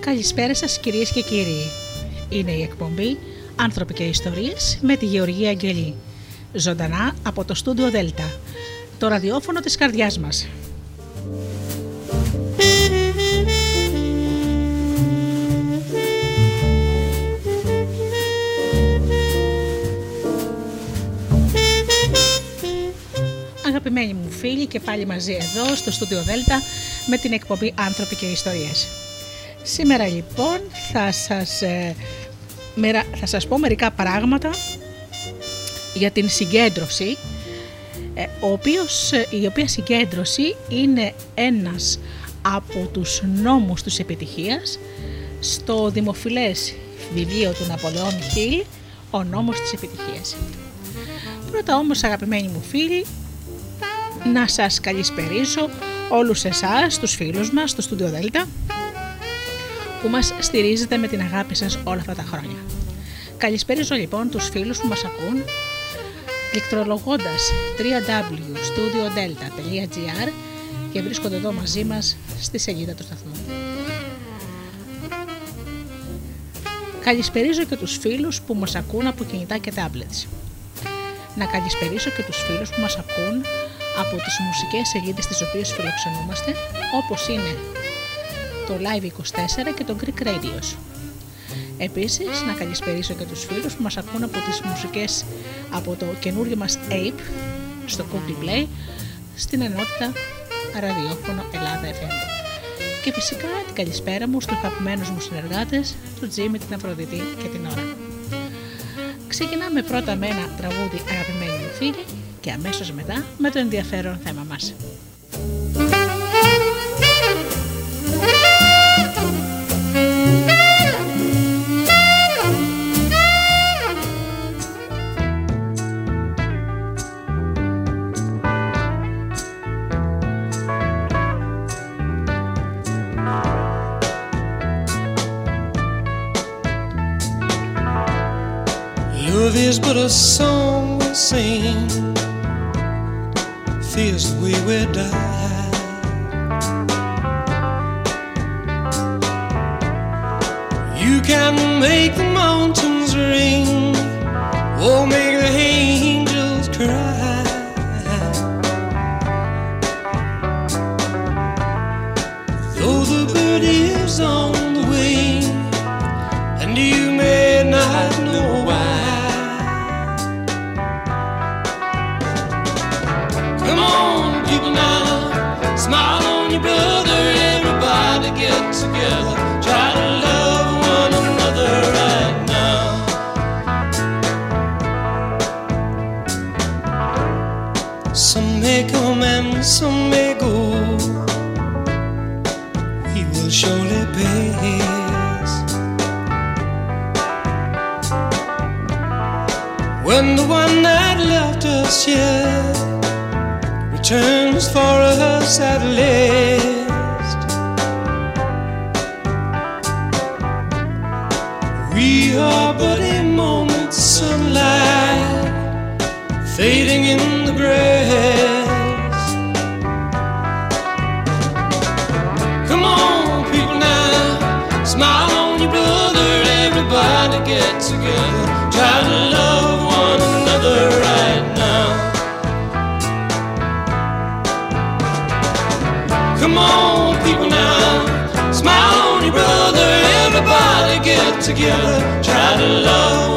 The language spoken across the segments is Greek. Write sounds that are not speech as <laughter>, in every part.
Καλησπέρα σας κυρίες και κύριοι. Είναι η εκπομπή «Άνθρωποι και Ιστορίες» με τη Γεωργία Αγγελή. Ζωντανά από το στούντιο Δέλτα, το ραδιόφωνο της καρδιάς μας. Αγαπημένοι μου φίλοι και πάλι μαζί εδώ στο στούντιο Δέλτα με την εκπομπή «Άνθρωποι και Ιστορίες». Σήμερα λοιπόν θα σας, ε, θα σας πω μερικά πράγματα για την συγκέντρωση ε, ο οποίος, ε, η οποία συγκέντρωση είναι ένας από τους νόμους της επιτυχίας στο δημοφιλές βιβλίο του Ναπολεόν Χίλ «Ο νόμος της επιτυχίας». Πρώτα όμως αγαπημένοι μου φίλοι να σας καλησπερίσω όλους εσάς, τους φίλους μας, στο Studio Delta που μας στηρίζετε με την αγάπη σας όλα αυτά τα χρόνια. Καλησπέριζω λοιπόν τους φίλους που μας ακούν πληκτρολογώντας www.studiodelta.gr και βρίσκονται εδώ μαζί μας στη σελίδα του σταθμού. Καλησπερίζω και τους φίλους που μας ακούν από κινητά και tablets. Να καλησπερίσω και τους φίλους που μας ακούν από τις μουσικές σελίδες τις οποίες φιλοξενούμαστε, όπως είναι το Live24 και το Greek Radios. Επίσης, να καλησπερίσω και τους φίλους που μας ακούν από τις μουσικές από το καινούριο μας Ape στο Google Play στην ενότητα ραδιόφωνο Ελλάδα FM. Και φυσικά την καλησπέρα μου στους αγαπημένους μου συνεργάτες, του Τζίμι, την Αφροδίτη και την Ωρα. Ξεκινάμε πρώτα με ένα τραγούδι αγαπημένοι μου φίλοι και αμέσως μετά με το ενδιαφέρον θέμα μας. Is but a song we sing, fears we die. You can make the mountains ring, or make the angels returns for us at last. Sunlight fading in the grass. Come on, people now, smile on your brother, everybody get together, try to love one another right now. Come on, people now. Smile on your brother. Everybody get together. Try to love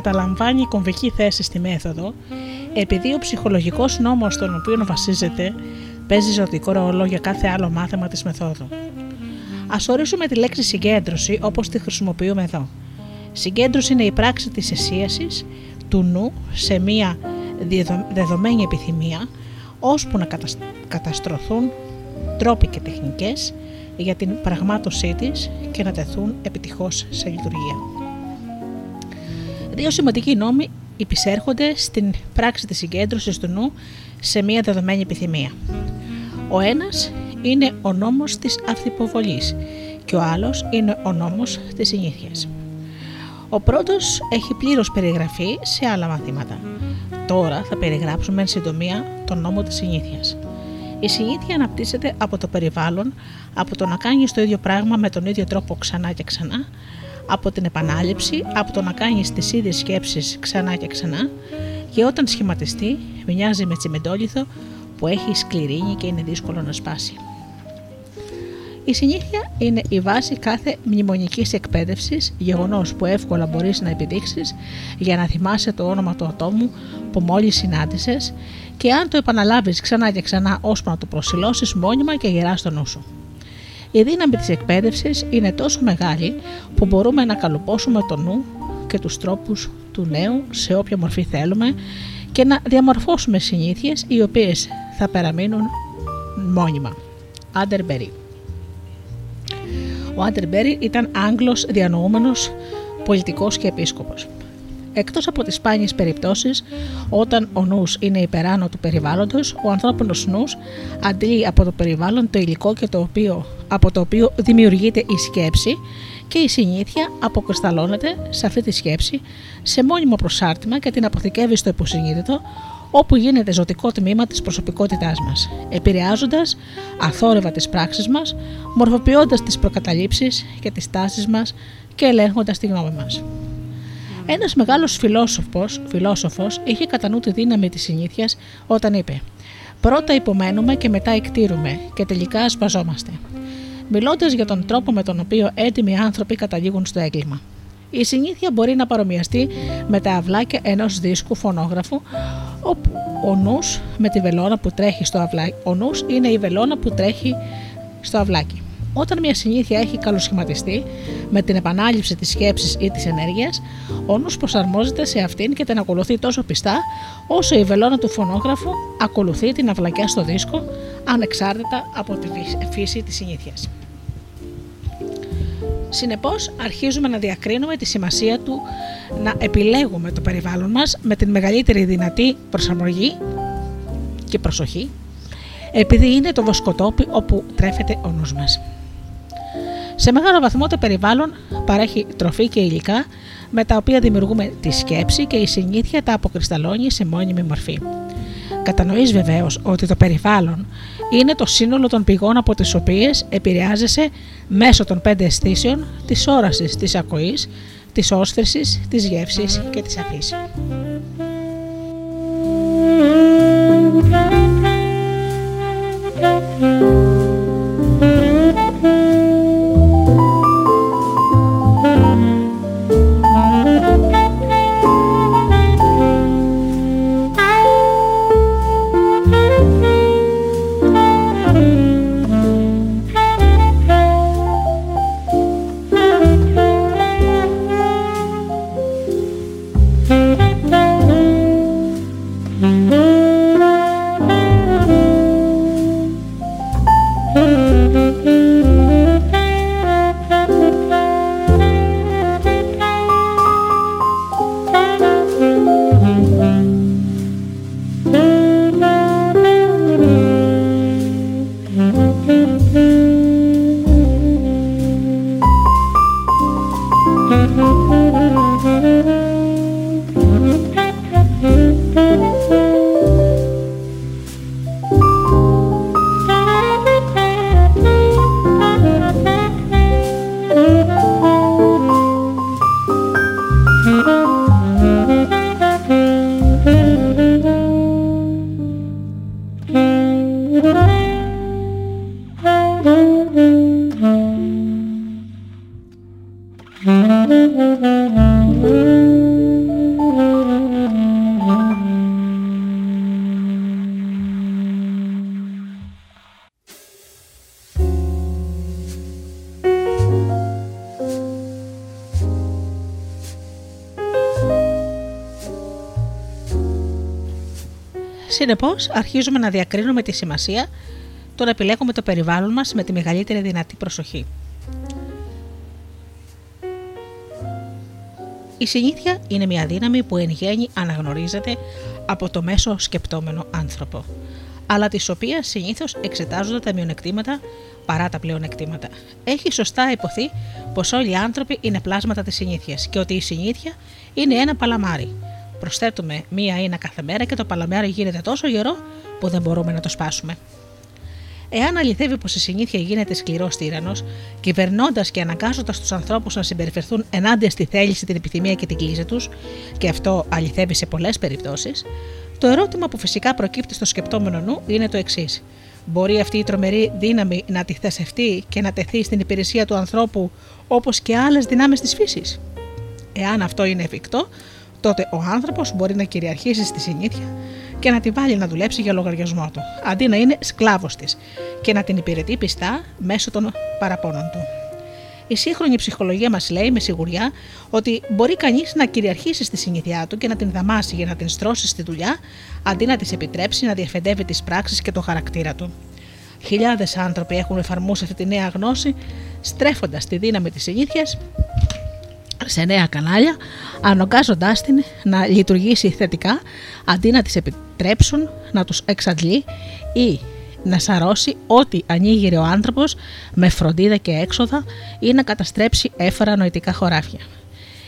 καταλαμβάνει κομβική θέση στη μέθοδο επειδή ο ψυχολογικός νόμος στον οποίο βασίζεται παίζει ζωτικό ρόλο για κάθε άλλο μάθημα της μεθόδου. Ας ορίσουμε τη λέξη συγκέντρωση όπως τη χρησιμοποιούμε εδώ. Συγκέντρωση είναι η πράξη της εσίασης του νου σε μία διεδο- δεδομένη επιθυμία ώσπου να κατασ- καταστρωθούν τρόποι και τεχνικές για την πραγμάτωσή της και να τεθούν επιτυχώς σε λειτουργία. Δύο σημαντικοί νόμοι υπησέρχονται στην πράξη της συγκέντρωσης του νου σε μία δεδομένη επιθυμία. Ο ένας είναι ο νόμος της αυθυποβολής και ο άλλος είναι ο νόμος της συνήθειας. Ο πρώτος έχει πλήρως περιγραφεί σε άλλα μαθήματα. Τώρα θα περιγράψουμε εν συντομία τον νόμο της συνήθειας. Η συνήθεια αναπτύσσεται από το περιβάλλον, από το να κάνεις το ίδιο πράγμα με τον ίδιο τρόπο ξανά και ξανά, από την επανάληψη, από το να κάνεις τις ίδιες σκέψεις ξανά και ξανά, και όταν σχηματιστεί, μοιάζει με τσιμεντόλιθο που έχει σκληρίνει και είναι δύσκολο να σπάσει. Η συνήθεια είναι η βάση κάθε μνημονικής εκπαίδευσης, γεγονός που εύκολα μπορείς να επιδείξεις για να θυμάσαι το όνομα του ατόμου που μόλις συνάντησες και αν το επαναλάβεις ξανά και ξανά ώσπου να το προσιλώσεις μόνιμα και γερά στο νου σου. Η δύναμη της εκπαίδευσης είναι τόσο μεγάλη που μπορούμε να καλοπώσουμε το νου και τους τρόπους του νέου σε όποια μορφή θέλουμε και να διαμορφώσουμε συνήθειες οι οποίες θα παραμείνουν μόνιμα. Άντερ Μπερί Ο Άντερ Μπέρι ήταν Άγγλος διανοούμενος πολιτικός και επίσκοπος. Εκτός από τις σπάνιες περιπτώσεις, όταν ο νους είναι υπεράνω του περιβάλλοντος, ο ανθρώπινος νους αντλεί από το περιβάλλον το υλικό και το οποίο, από το οποίο δημιουργείται η σκέψη και η συνήθεια αποκρισταλώνεται σε αυτή τη σκέψη σε μόνιμο προσάρτημα και την αποθηκεύει στο υποσυνείδητο, όπου γίνεται ζωτικό τμήμα της προσωπικότητάς μας, επηρεάζοντας αθόρυβα τις πράξεις μας, μορφοποιώντας τις προκαταλήψεις και τις τάσεις μας και ελέγχοντας τη γνώμη μας. Ένας μεγάλος φιλόσοφος, φιλόσοφος είχε κατά νου τη δύναμη της συνήθειας όταν είπε: Πρώτα υπομένουμε και μετά εκτήρουμε και τελικά ασπαζόμαστε. Μιλώντας για τον τρόπο με τον οποίο έτοιμοι άνθρωποι καταλήγουν στο έγκλημα. Η συνήθεια μπορεί να παρομοιαστεί με τα αυλάκια ενός δίσκου φωνόγραφου, όπου ο νους με τη βελόνα που τρέχει στο αυλάκι. Ο νους είναι η βελόνα που τρέχει στο αυλάκι. Όταν μια συνήθεια έχει καλοσχηματιστεί με την επανάληψη της σκέψης ή της ενέργειας, ο νους προσαρμόζεται σε αυτήν και την ακολουθεί τόσο πιστά όσο η βελόνα του φωνόγραφου ακολουθεί την αυλακιά στο δίσκο ανεξάρτητα από τη φύση της συνήθειας. Συνεπώς αρχίζουμε να διακρίνουμε τη σημασία του να επιλέγουμε το περιβάλλον μας με την μεγαλύτερη δυνατή προσαρμογή και προσοχή επειδή είναι το βοσκοτόπι όπου τρέφεται ο νους μας. Σε μεγάλο βαθμό το περιβάλλον παρέχει τροφή και υλικά με τα οποία δημιουργούμε τη σκέψη και η συνήθεια τα αποκρισταλώνει σε μόνιμη μορφή. Κατανοείς βεβαίως ότι το περιβάλλον είναι το σύνολο των πηγών από τις οποίες επηρεάζεσαι μέσω των πέντε αισθήσεων της όρασης, της ακοής, της όσθρησης, της γεύσης και της αφής. Συνεπώς, αρχίζουμε να διακρίνουμε τη σημασία το να επιλέγουμε το περιβάλλον μας με τη μεγαλύτερη δυνατή προσοχή. Η συνήθεια είναι μια δύναμη που εν γέννη αναγνωρίζεται από το μέσο σκεπτόμενο άνθρωπο, αλλά της οποίας συνήθως εξετάζονται τα μειονεκτήματα παρά τα πλεονεκτήματα. Έχει σωστά υποθεί πως όλοι οι άνθρωποι είναι πλάσματα της συνήθειας και ότι η συνήθεια είναι ένα παλαμάρι, Προσθέτουμε μία ίνα κάθε μέρα και το παλαμάρι γίνεται τόσο γερό που δεν μπορούμε να το σπάσουμε. Εάν αληθεύει πως η συνήθεια γίνεται σκληρός τύρανο, κυβερνώντας και αναγκάζοντας τους ανθρώπους να συμπεριφερθούν ενάντια στη θέληση, την επιθυμία και την κλίση τους, και αυτό αληθεύει σε πολλές περιπτώσεις, το ερώτημα που φυσικά προκύπτει στο σκεπτόμενο νου είναι το εξής. Μπορεί αυτή η τρομερή δύναμη να τη θεσευτεί και να τεθεί στην υπηρεσία του ανθρώπου όπως και άλλες δυνάμεις της φύσης; Εάν αυτό είναι εφικτό, τότε ο άνθρωπος μπορεί να κυριαρχήσει στη συνήθεια και να τη βάλει να δουλέψει για λογαριασμό του, αντί να είναι σκλάβος της και να την υπηρετεί πιστά μέσω των παραπώνων του. Η σύγχρονη ψυχολογία μας λέει με σιγουριά ότι μπορεί κανείς να κυριαρχήσει στη συνήθειά του και να την δαμάσει για να την στρώσει στη δουλειά, αντί να της επιτρέψει να διαφεντεύει τις πράξεις και τον χαρακτήρα του. Χιλιάδες άνθρωποι έχουν εφαρμόσει αυτή τη νέα γνώση, στρέφοντας τη δύναμη της συνήθειας σε νέα κανάλια, αναγκάζοντάς την να λειτουργήσει θετικά αντί να τις επιτρέψουν να τους εξαντλεί ή να σαρώσει ό,τι ανοίγει ο άνθρωπος με φροντίδα και έξοδα ή να καταστρέψει έφερα νοητικά χωράφια.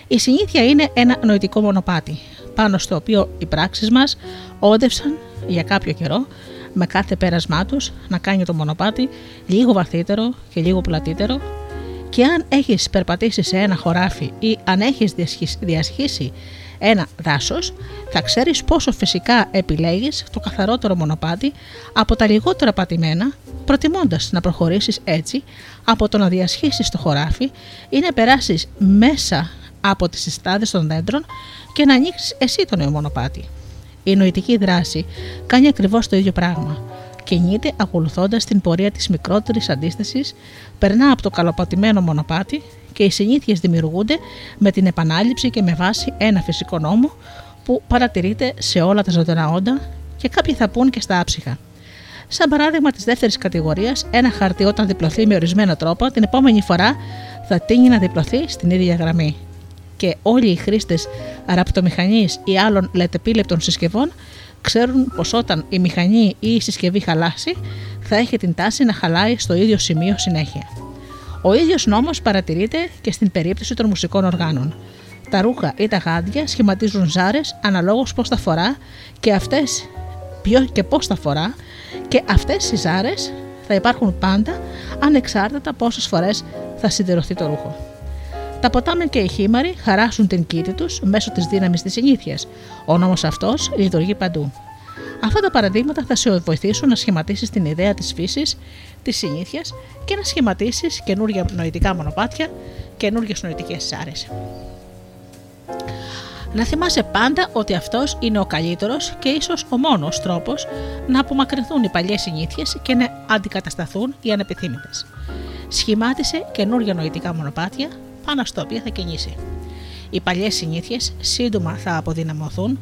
Η συνήθεια είναι ένα νοητικό μονοπάτι, πάνω στο οποίο οι πράξεις μας όδευσαν για κάποιο καιρό με κάθε πέρασμά τους να κάνει το μονοπάτι λίγο βαθύτερο και λίγο πλατύτερο και αν έχεις περπατήσεις σε ένα χωράφι ή αν έχεις διασχίσει ένα δάσος, θα ξέρεις πόσο φυσικά επιλέγεις το καθαρότερο μονοπάτι από τα λιγότερα πατημένα, προτιμώντας να προχωρήσεις έτσι από το να διασχίσεις το χωράφι ή να περάσεις μέσα από τις συστάδες των δέντρων και να ανοίξεις εσύ το νέο μονοπάτι. Η νοητική δράση κάνει ακριβώς το ίδιο πράγμα κινείται ακολουθώντας την πορεία της μικρότερης αντίστασης, περνά από το καλοπατημένο μονοπάτι και οι συνήθειες δημιουργούνται με την επανάληψη και με βάση ένα φυσικό νόμο που παρατηρείται σε όλα τα ζωντανά όντα και κάποιοι θα πούν και στα άψυχα. Σαν παράδειγμα της δεύτερης κατηγορίας, ένα χαρτί όταν διπλωθεί με ορισμένο τρόπο, την επόμενη φορά θα τίνει να διπλωθεί στην ίδια γραμμή. Και όλοι οι χρήστες ραπτομηχανή ή άλλων λετεπίλεπτων συσκευών ξέρουν πως όταν η μηχανή ή η συσκευή χαλάσει θα έχει την τάση να χαλάει στο ίδιο σημείο συνέχεια. Ο ίδιος νόμος παρατηρείται και στην περίπτωση των μουσικών οργάνων. Τα ρούχα ή τα γάντια σχηματίζουν ζάρες αναλόγως πώς τα φορά και αυτές ποιο και πώς τα φορά και αυτές οι ζάρες θα υπάρχουν πάντα ανεξάρτητα πόσες φορές θα σιδερωθεί το ρούχο. Τα ποτάμια και οι χήμαροι χαράσουν την κήτη τους μέσω της δύναμης της συνήθειας. Ο νόμος αυτός λειτουργεί παντού. Αυτά τα παραδείγματα θα σε βοηθήσουν να σχηματίσεις την ιδέα της φύσης, της συνήθειας και να σχηματίσεις καινούργια νοητικά μονοπάτια, καινούργιες νοητικές σάρες. Να θυμάσαι πάντα ότι αυτός είναι ο καλύτερος και ίσως ο μόνος τρόπος να απομακρυνθούν οι παλιές συνήθειες και να αντικατασταθούν οι ανεπιθύμητες. Σχημάτισε καινούργια νοητικά μονοπάτια πάνω στα οποία θα κινήσει. Οι παλιές συνήθειες σύντομα θα αποδυναμωθούν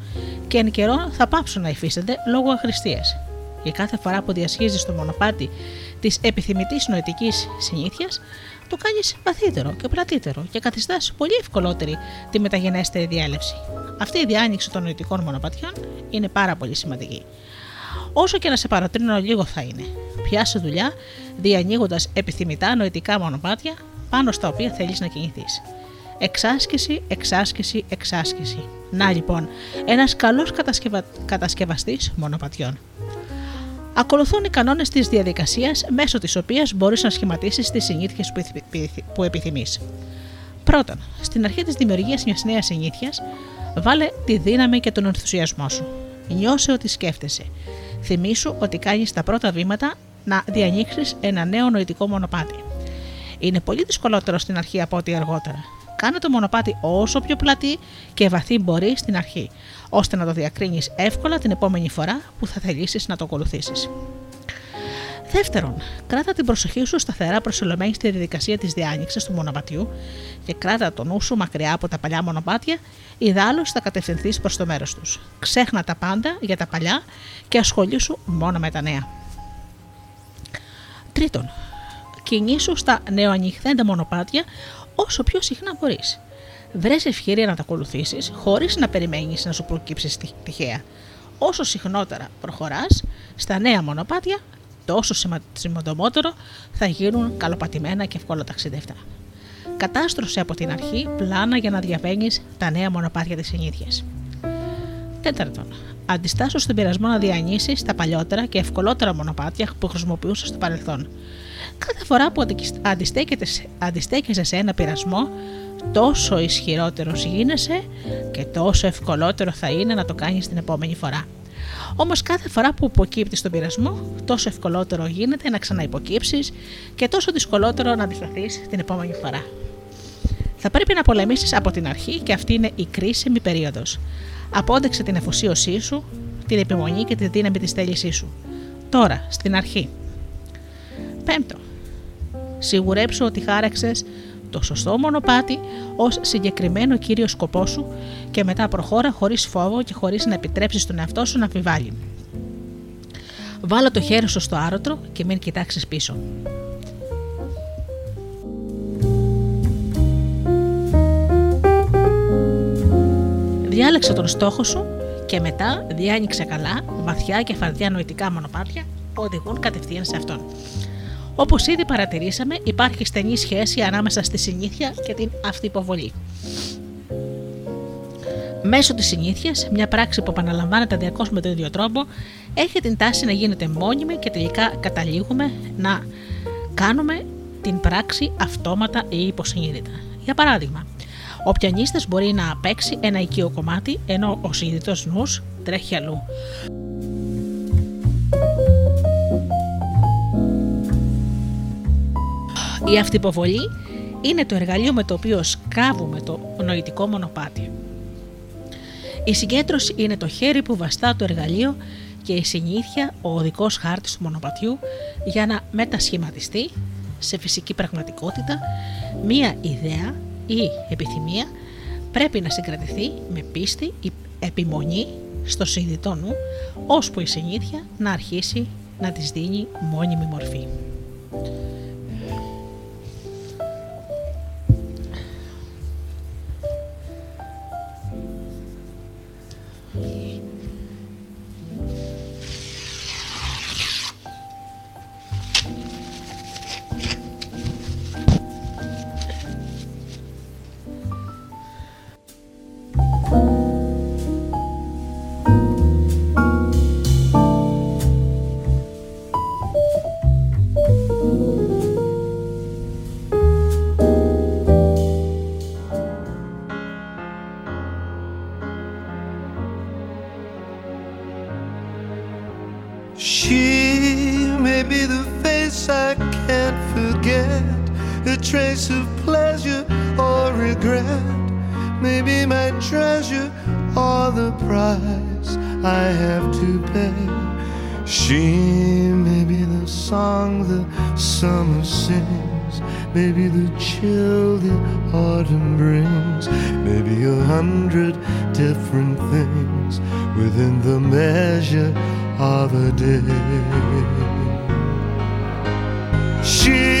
και εν καιρό θα πάψουν να υφίστανται λόγω αχρηστίας. Και κάθε φορά που διασχίζεις το μονοπάτι της επιθυμητής νοητικής συνήθειας, το κάνεις βαθύτερο και πλατύτερο και καθιστάς πολύ ευκολότερη τη μεταγενέστερη διάλευση. Αυτή η διάνοιξη των νοητικών μονοπατιών είναι πάρα πολύ σημαντική. Όσο και να σε παρατρύνω λίγο θα είναι. Πιάσε δουλειά διανοίγοντας επιθυμητά νοητικά μονοπάτια πάνω στα οποία θέλεις να κινηθείς. Εξάσκηση, εξάσκηση, εξάσκηση. Να λοιπόν, ένας καλός κατασκευα... κατασκευαστής μονοπατιών. Ακολουθούν οι κανόνες της διαδικασίας μέσω της οποίας μπορείς να σχηματίσεις τις συνήθειες που επιθυμείς. Πρώτον, στην αρχή της δημιουργίας μιας νέας συνήθειας, βάλε τη δύναμη και τον ενθουσιασμό σου. Νιώσε ότι σκέφτεσαι. Θυμήσου ότι κάνεις τα πρώτα βήματα να διανοίξεις ένα νέο νοητικό μονοπάτι. Είναι πολύ δυσκολότερο στην αρχή από ό,τι αργότερα. Κάνε το μονοπάτι όσο πιο πλατή και βαθύ μπορεί στην αρχή, ώστε να το διακρίνεις εύκολα την επόμενη φορά που θα θελήσεις να το ακολουθήσεις. Δεύτερον, κράτα την προσοχή σου σταθερά προσελωμένη στη διαδικασία της διάνοιξης του μονοπατιού και κράτα το νου σου μακριά από τα παλιά μονοπάτια, ιδάλω θα κατευθυνθείς προς το μέρος τους. Ξέχνα τα πάντα για τα παλιά και ασχολήσου μόνο με τα νέα. Τρίτον, κινήσου στα νεοανοιχθέντα μονοπάτια όσο πιο συχνά μπορείς. Βρες ευκαιρία να τα ακολουθήσεις χωρίς να περιμένεις να σου προκύψεις τυχαία. Όσο συχνότερα προχωράς στα νέα μονοπάτια, τόσο σημαντικότερο θα γίνουν καλοπατημένα και εύκολα ταξιδευτά. Κατάστρωσε από την αρχή πλάνα για να διαβαίνεις τα νέα μονοπάτια της συνήθειας. Τέταρτον, αντιστάσου στον πειρασμό να διανύσεις τα παλιότερα και ευκολότερα μονοπάτια που χρησιμοποιούσες στο παρελθόν. Κάθε φορά που αντιστέκεσαι σε ένα πειρασμό, τόσο ισχυρότερος γίνεσαι και τόσο ευκολότερο θα είναι να το κάνεις την επόμενη φορά. Όμως κάθε φορά που υποκύπτεις στον πειρασμό, τόσο ευκολότερο γίνεται να ξαναυποκύψεις και τόσο δυσκολότερο να αντισταθείς την επόμενη φορά. Θα πρέπει να πολεμήσεις από την αρχή και αυτή είναι η κρίσιμη περίοδος. Απόδεξε την εφοσίωσή σου, την επιμονή και τη δύναμη της θέλησής σου. Τώρα, στην αρχή. Πέμπτο. Σιγουρέψου ότι χάραξες το σωστό μονοπάτι ως συγκεκριμένο κύριο σκοπό σου και μετά προχώρα χωρίς φόβο και χωρίς να επιτρέψεις τον εαυτό σου να αμφιβάλλει. Βάλω το χέρι σου στο άρωτρο και μην κοιτάξεις πίσω. Διάλεξε τον στόχο σου και μετά διάνοιξε καλά, βαθιά και φαρδιά νοητικά μονοπάτια που οδηγούν κατευθείαν σε αυτόν. Όπως ήδη παρατηρήσαμε, υπάρχει στενή σχέση ανάμεσα στη συνήθεια και την αυτοϋποβολή. Μέσω της συνήθειας, μια πράξη που επαναλαμβάνεται διαρκώς με τον ίδιο τρόπο, έχει την τάση να γίνεται μόνιμη και τελικά καταλήγουμε να κάνουμε την πράξη αυτόματα ή υποσυνείδητα. Για παράδειγμα, ο πιανίστας μπορεί να παίξει ένα οικείο κομμάτι ενώ ο συνειδητός νους τρέχει αλλού. Η αυτοποβολή είναι το εργαλείο με το οποίο σκάβουμε το νοητικό μονοπάτι. Η συγκέντρωση είναι το χέρι που βαστά το εργαλείο και η συνήθεια ο οδικός χάρτης του μονοπατιού για να μετασχηματιστεί σε φυσική πραγματικότητα μία ιδέα ή επιθυμία πρέπει να συγκρατηθεί με πίστη ή επιμονή στο συνειδητό νου ώσπου η συνήθεια να αρχίσει να της δίνει μόνιμη μορφή. Trace of pleasure or regret. Maybe my treasure or the price I have to pay. She may be the song the summer sings, maybe the chill the autumn brings, maybe a hundred different things within the measure of a day. She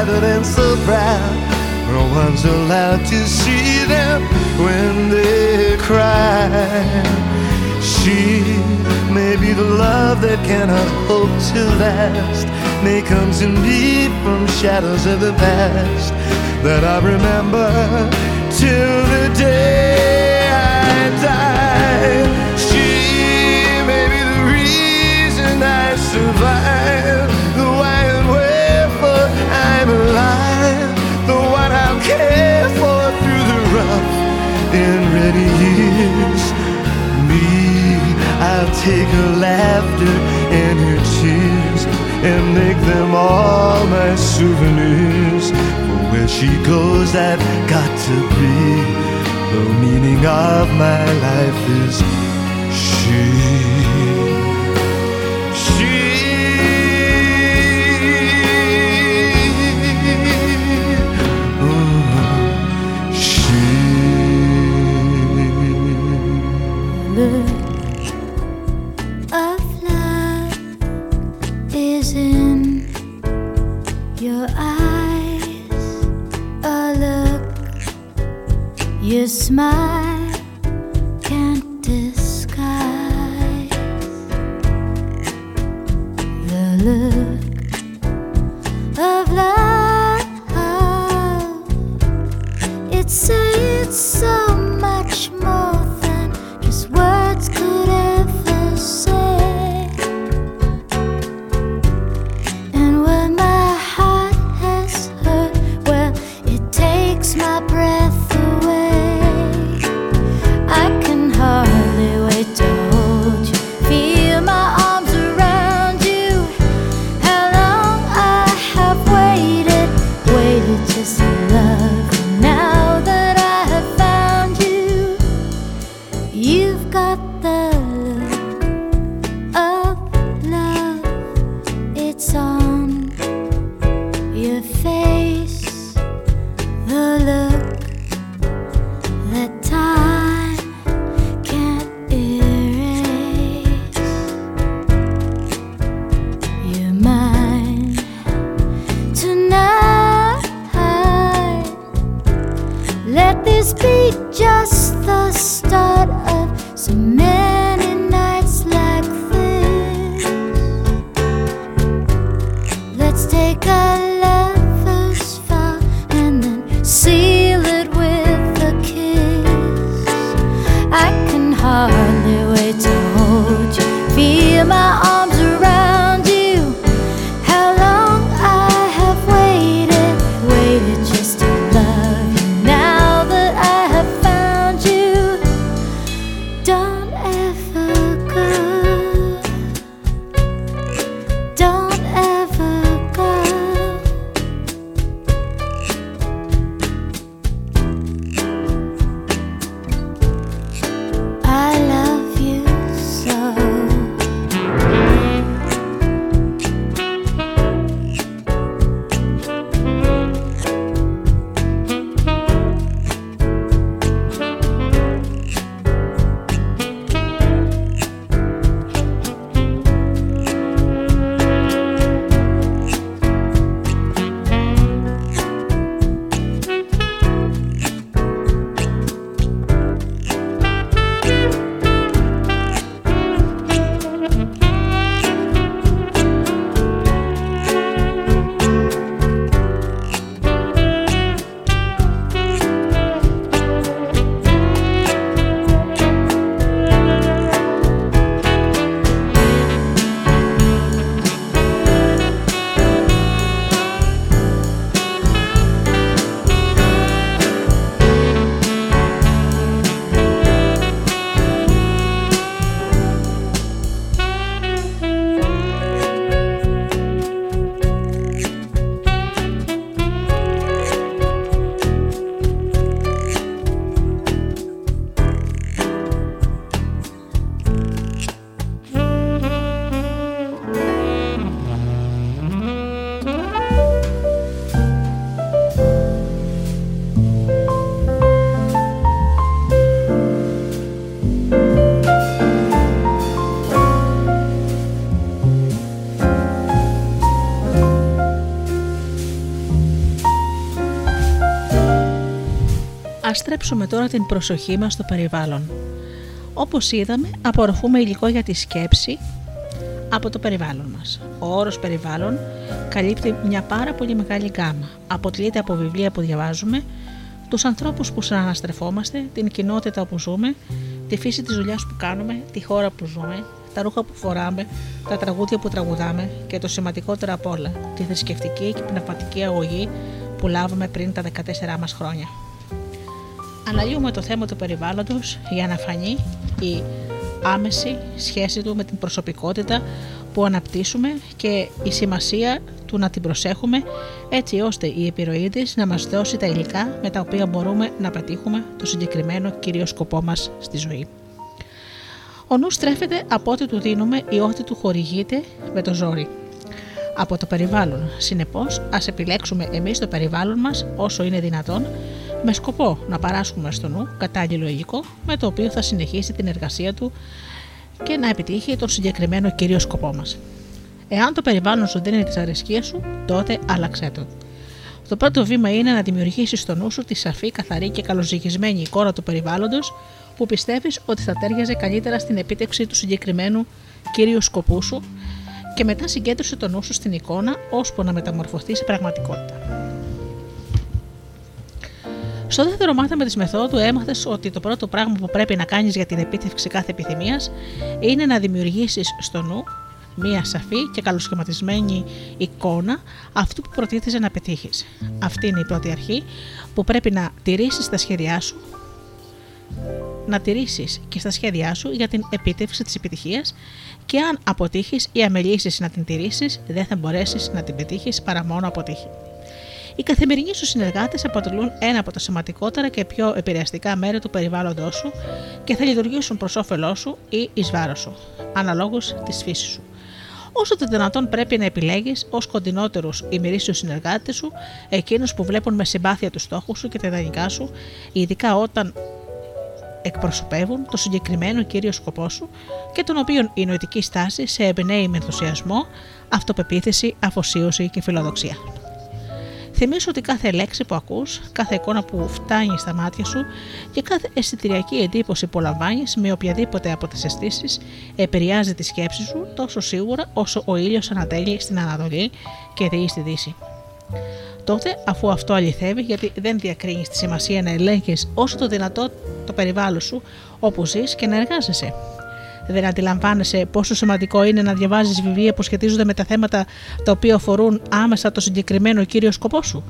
Private and so proud. No one's allowed to see them when they cry. She may be the love that cannot hope to last. May come to me from shadows of the past that I remember till the day I die. She may be the reason I survive, ready years. Me, I'll take her laughter and her tears and make them all my souvenirs. For where she goes, I've got to be. The meaning of my life is. She. Ας στρέψουμε τώρα την προσοχή μας στο περιβάλλον. Όπως είδαμε, απορροφούμε υλικό για τη σκέψη από το περιβάλλον μας. Ο όρος περιβάλλον καλύπτει μια πάρα πολύ μεγάλη γκάμα. Αποτελείται από βιβλία που διαβάζουμε, τους ανθρώπους που συναναστρεφόμαστε, την κοινότητα όπου ζούμε, τη φύση της δουλειάς που κάνουμε, τη χώρα που ζούμε, τα ρούχα που φοράμε, τα τραγούδια που τραγουδάμε και το σημαντικότερο απ' όλα, τη θρησκευτική και πνευματική αγωγή που λάβουμε πριν τα 14 μας χρόνια. Αναλύουμε το θέμα του περιβάλλοντος για να φανεί η άμεση σχέση του με την προσωπικότητα που αναπτύσσουμε και η σημασία του να την προσέχουμε έτσι ώστε η επιρροή της να μας δώσει τα υλικά με τα οποία μπορούμε να πετύχουμε το συγκεκριμένο κύριο σκοπό μας στη ζωή. Ο νους στρέφεται από ό,τι του δίνουμε ή ό,τι του χορηγείται με το ζόρι. Από το περιβάλλον. Συνεπώς, ας επιλέξουμε εμείς το περιβάλλον μας όσο είναι δυνατόν, με σκοπό να παράσχουμε στο νου κατάλληλο υλικό με το οποίο θα συνεχίσει την εργασία του και να επιτύχει τον συγκεκριμένο κύριο σκοπό μας. Εάν το περιβάλλον σου δίνει τις αρεσκίες σου, τότε άλλαξέ το. Το πρώτο βήμα είναι να δημιουργήσεις στο νου σου τη σαφή, καθαρή και καλοζυγισμένη εικόνα του περιβάλλοντος που πιστεύεις ότι θα τέριαζε καλύτερα στην επίτευξη του συγκεκριμένου κύριου σκοπού σου και μετά συγκέντρωσε το νου σου στην εικόνα ώσπου να μεταμορφωθεί σε πραγματικότητα. Στο δεύτερο μάθημα της μεθόδου έμαθες ότι το πρώτο πράγμα που πρέπει να κάνεις για την επίτευξη κάθε επιθυμίας είναι να δημιουργήσεις στο νου μία σαφή και καλοσχηματισμένη εικόνα αυτού που προτίθεσαι να πετύχεις. Αυτή είναι η πρώτη αρχή που πρέπει να τηρήσεις στα σχέδιά σου να τηρήσεις και στα σχέδιά σου για την επίτευξη της επιτυχίας και αν αποτύχεις ή αμελήσεις να την τηρήσεις, δεν θα μπορέσεις να την πετύχεις παρά μόνο αποτύχει. Οι καθημερινοί σου συνεργάτες αποτελούν ένα από τα σημαντικότερα και πιο επηρεαστικά μέρη του περιβάλλοντό σου και θα λειτουργήσουν προς όφελός σου ή εις βάρος σου, αναλόγως της φύσης σου. Όσο το δυνατόν πρέπει να επιλέγεις ως κοντινότερους ημερήσιους συνεργάτες σου, εκείνους που βλέπουν με συμπάθεια τους στόχους σου και τα ιδανικά σου, ειδικά όταν εκπροσωπεύουν το συγκεκριμένο κύριο σκοπό σου και τον οποίο η νοητική στάση σε εμπνέει με ενθουσιασμό, αυτοπεποίθηση, αφοσίωση και φιλοδοξία. Θυμήσου ότι κάθε λέξη που ακούς, κάθε εικόνα που φτάνει στα μάτια σου και κάθε αισθητηριακή εντύπωση που λαμβάνεις με οποιαδήποτε από τις αισθήσεις επηρεάζει τη σκέψη σου τόσο σίγουρα όσο ο ήλιος ανατέλει στην Ανατολή και δει στη Δύση. Τότε, αφού αυτό αληθεύει, γιατί δεν διακρίνεις τη σημασία να ελέγχεις όσο το δυνατό το περιβάλλον σου όπου ζεις και να εργάζεσαι. Δεν αντιλαμβάνεσαι πόσο σημαντικό είναι να διαβάζεις βιβλία που σχετίζονται με τα θέματα τα οποία αφορούν άμεσα το συγκεκριμένο κύριο σκοπό σου.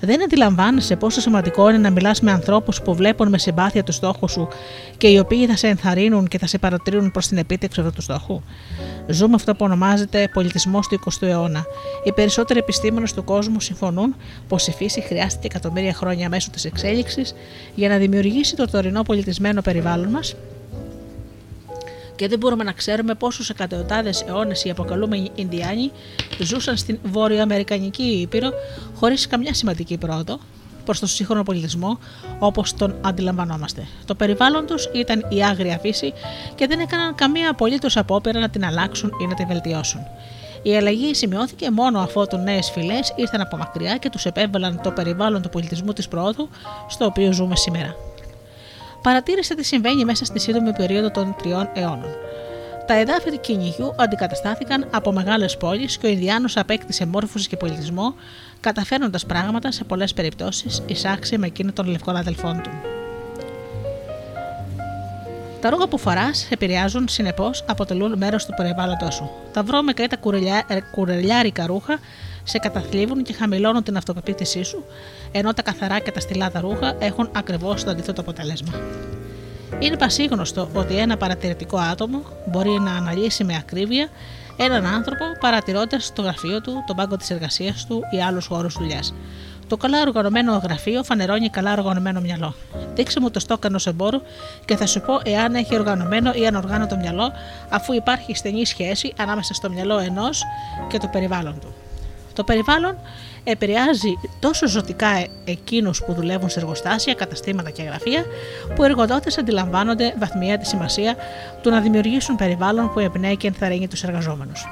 Δεν αντιλαμβάνεσαι πόσο σημαντικό είναι να μιλάς με ανθρώπους που βλέπουν με συμπάθεια το στόχο σου και οι οποίοι θα σε ενθαρρύνουν και θα σε παρατηρούν προς την επίτευξη αυτού του στόχου. Ζούμε αυτό που ονομάζεται πολιτισμός του 20ου αιώνα. Οι περισσότεροι επιστήμονες του κόσμου συμφωνούν πως η φύση χρειάστηκε εκατομμύρια χρόνια μέσω της εξέλιξης για να δημιουργήσει το τωρινό πολιτισμένο περιβάλλον μας και δεν μπορούμε να ξέρουμε πόσους εκατοντάδες αιώνες οι αποκαλούμενοι Ινδιάνοι ζούσαν στην Βόρειο-Αμερικανική Ήπειρο χωρίς καμιά σημαντική πρόοδο προς τον σύγχρονο πολιτισμό όπως τον αντιλαμβανόμαστε. Το περιβάλλον τους ήταν η άγρια φύση και δεν έκαναν καμία απολύτως απόπειρα να την αλλάξουν ή να την βελτιώσουν. Η αλλαγή σημειώθηκε μόνο αφού νέες φυλές ήρθαν από μακριά και τους επέβαλαν το περιβάλλον του πολιτισμού της πρόοδου στο οποίο ζούμε σήμερα παρατήρησε τι συμβαίνει μέσα στη σύντομη περίοδο των τριών αιώνων. Τα εδάφη του κυνηγιού αντικαταστάθηκαν από μεγάλες πόλεις και ο Ινδιάνος απέκτησε μόρφωση και πολιτισμό, καταφέρνοντα πράγματα σε πολλές περιπτώσεις εισάξια με εκείνο των λευκών αδελφών του. Τα ρούχα που φοράς επηρεάζουν, συνεπώς, αποτελούν μέρος του περιβάλλοντός σου. Τα βρώμικα ή τα κουρελιάρικα ρούχα σε καταθλίβουν και χαμηλώνουν την αυτοπεποίθησή σου, ενώ τα καθαρά και τα στυλάδα ρούχα έχουν ακριβώς το αντίθετο αποτέλεσμα. Είναι πασίγνωστο ότι ένα παρατηρητικό άτομο μπορεί να αναλύσει με ακρίβεια έναν άνθρωπο παρατηρώντας το γραφείο του, τον πάγκο της εργασίας του ή άλλους χώρους δουλειάς. Το καλά οργανωμένο γραφείο φανερώνει καλά οργανωμένο μυαλό. Δείξε μου το στόκ ενό εμπόρου και θα σου πω εάν έχει οργανωμένο ή ανοργάνωτο μυαλό, αφού υπάρχει στενή σχέση ανάμεσα στο μυαλό ενός και το περιβάλλον του. Το περιβάλλον επηρεάζει τόσο ζωτικά εκείνους που δουλεύουν σε εργοστάσια, καταστήματα και γραφεία, που οι εργοδότες αντιλαμβάνονται βαθμία τη σημασία του να δημιουργήσουν περιβάλλον που εμπνέει και ενθαρρύνει τους εργαζόμενους.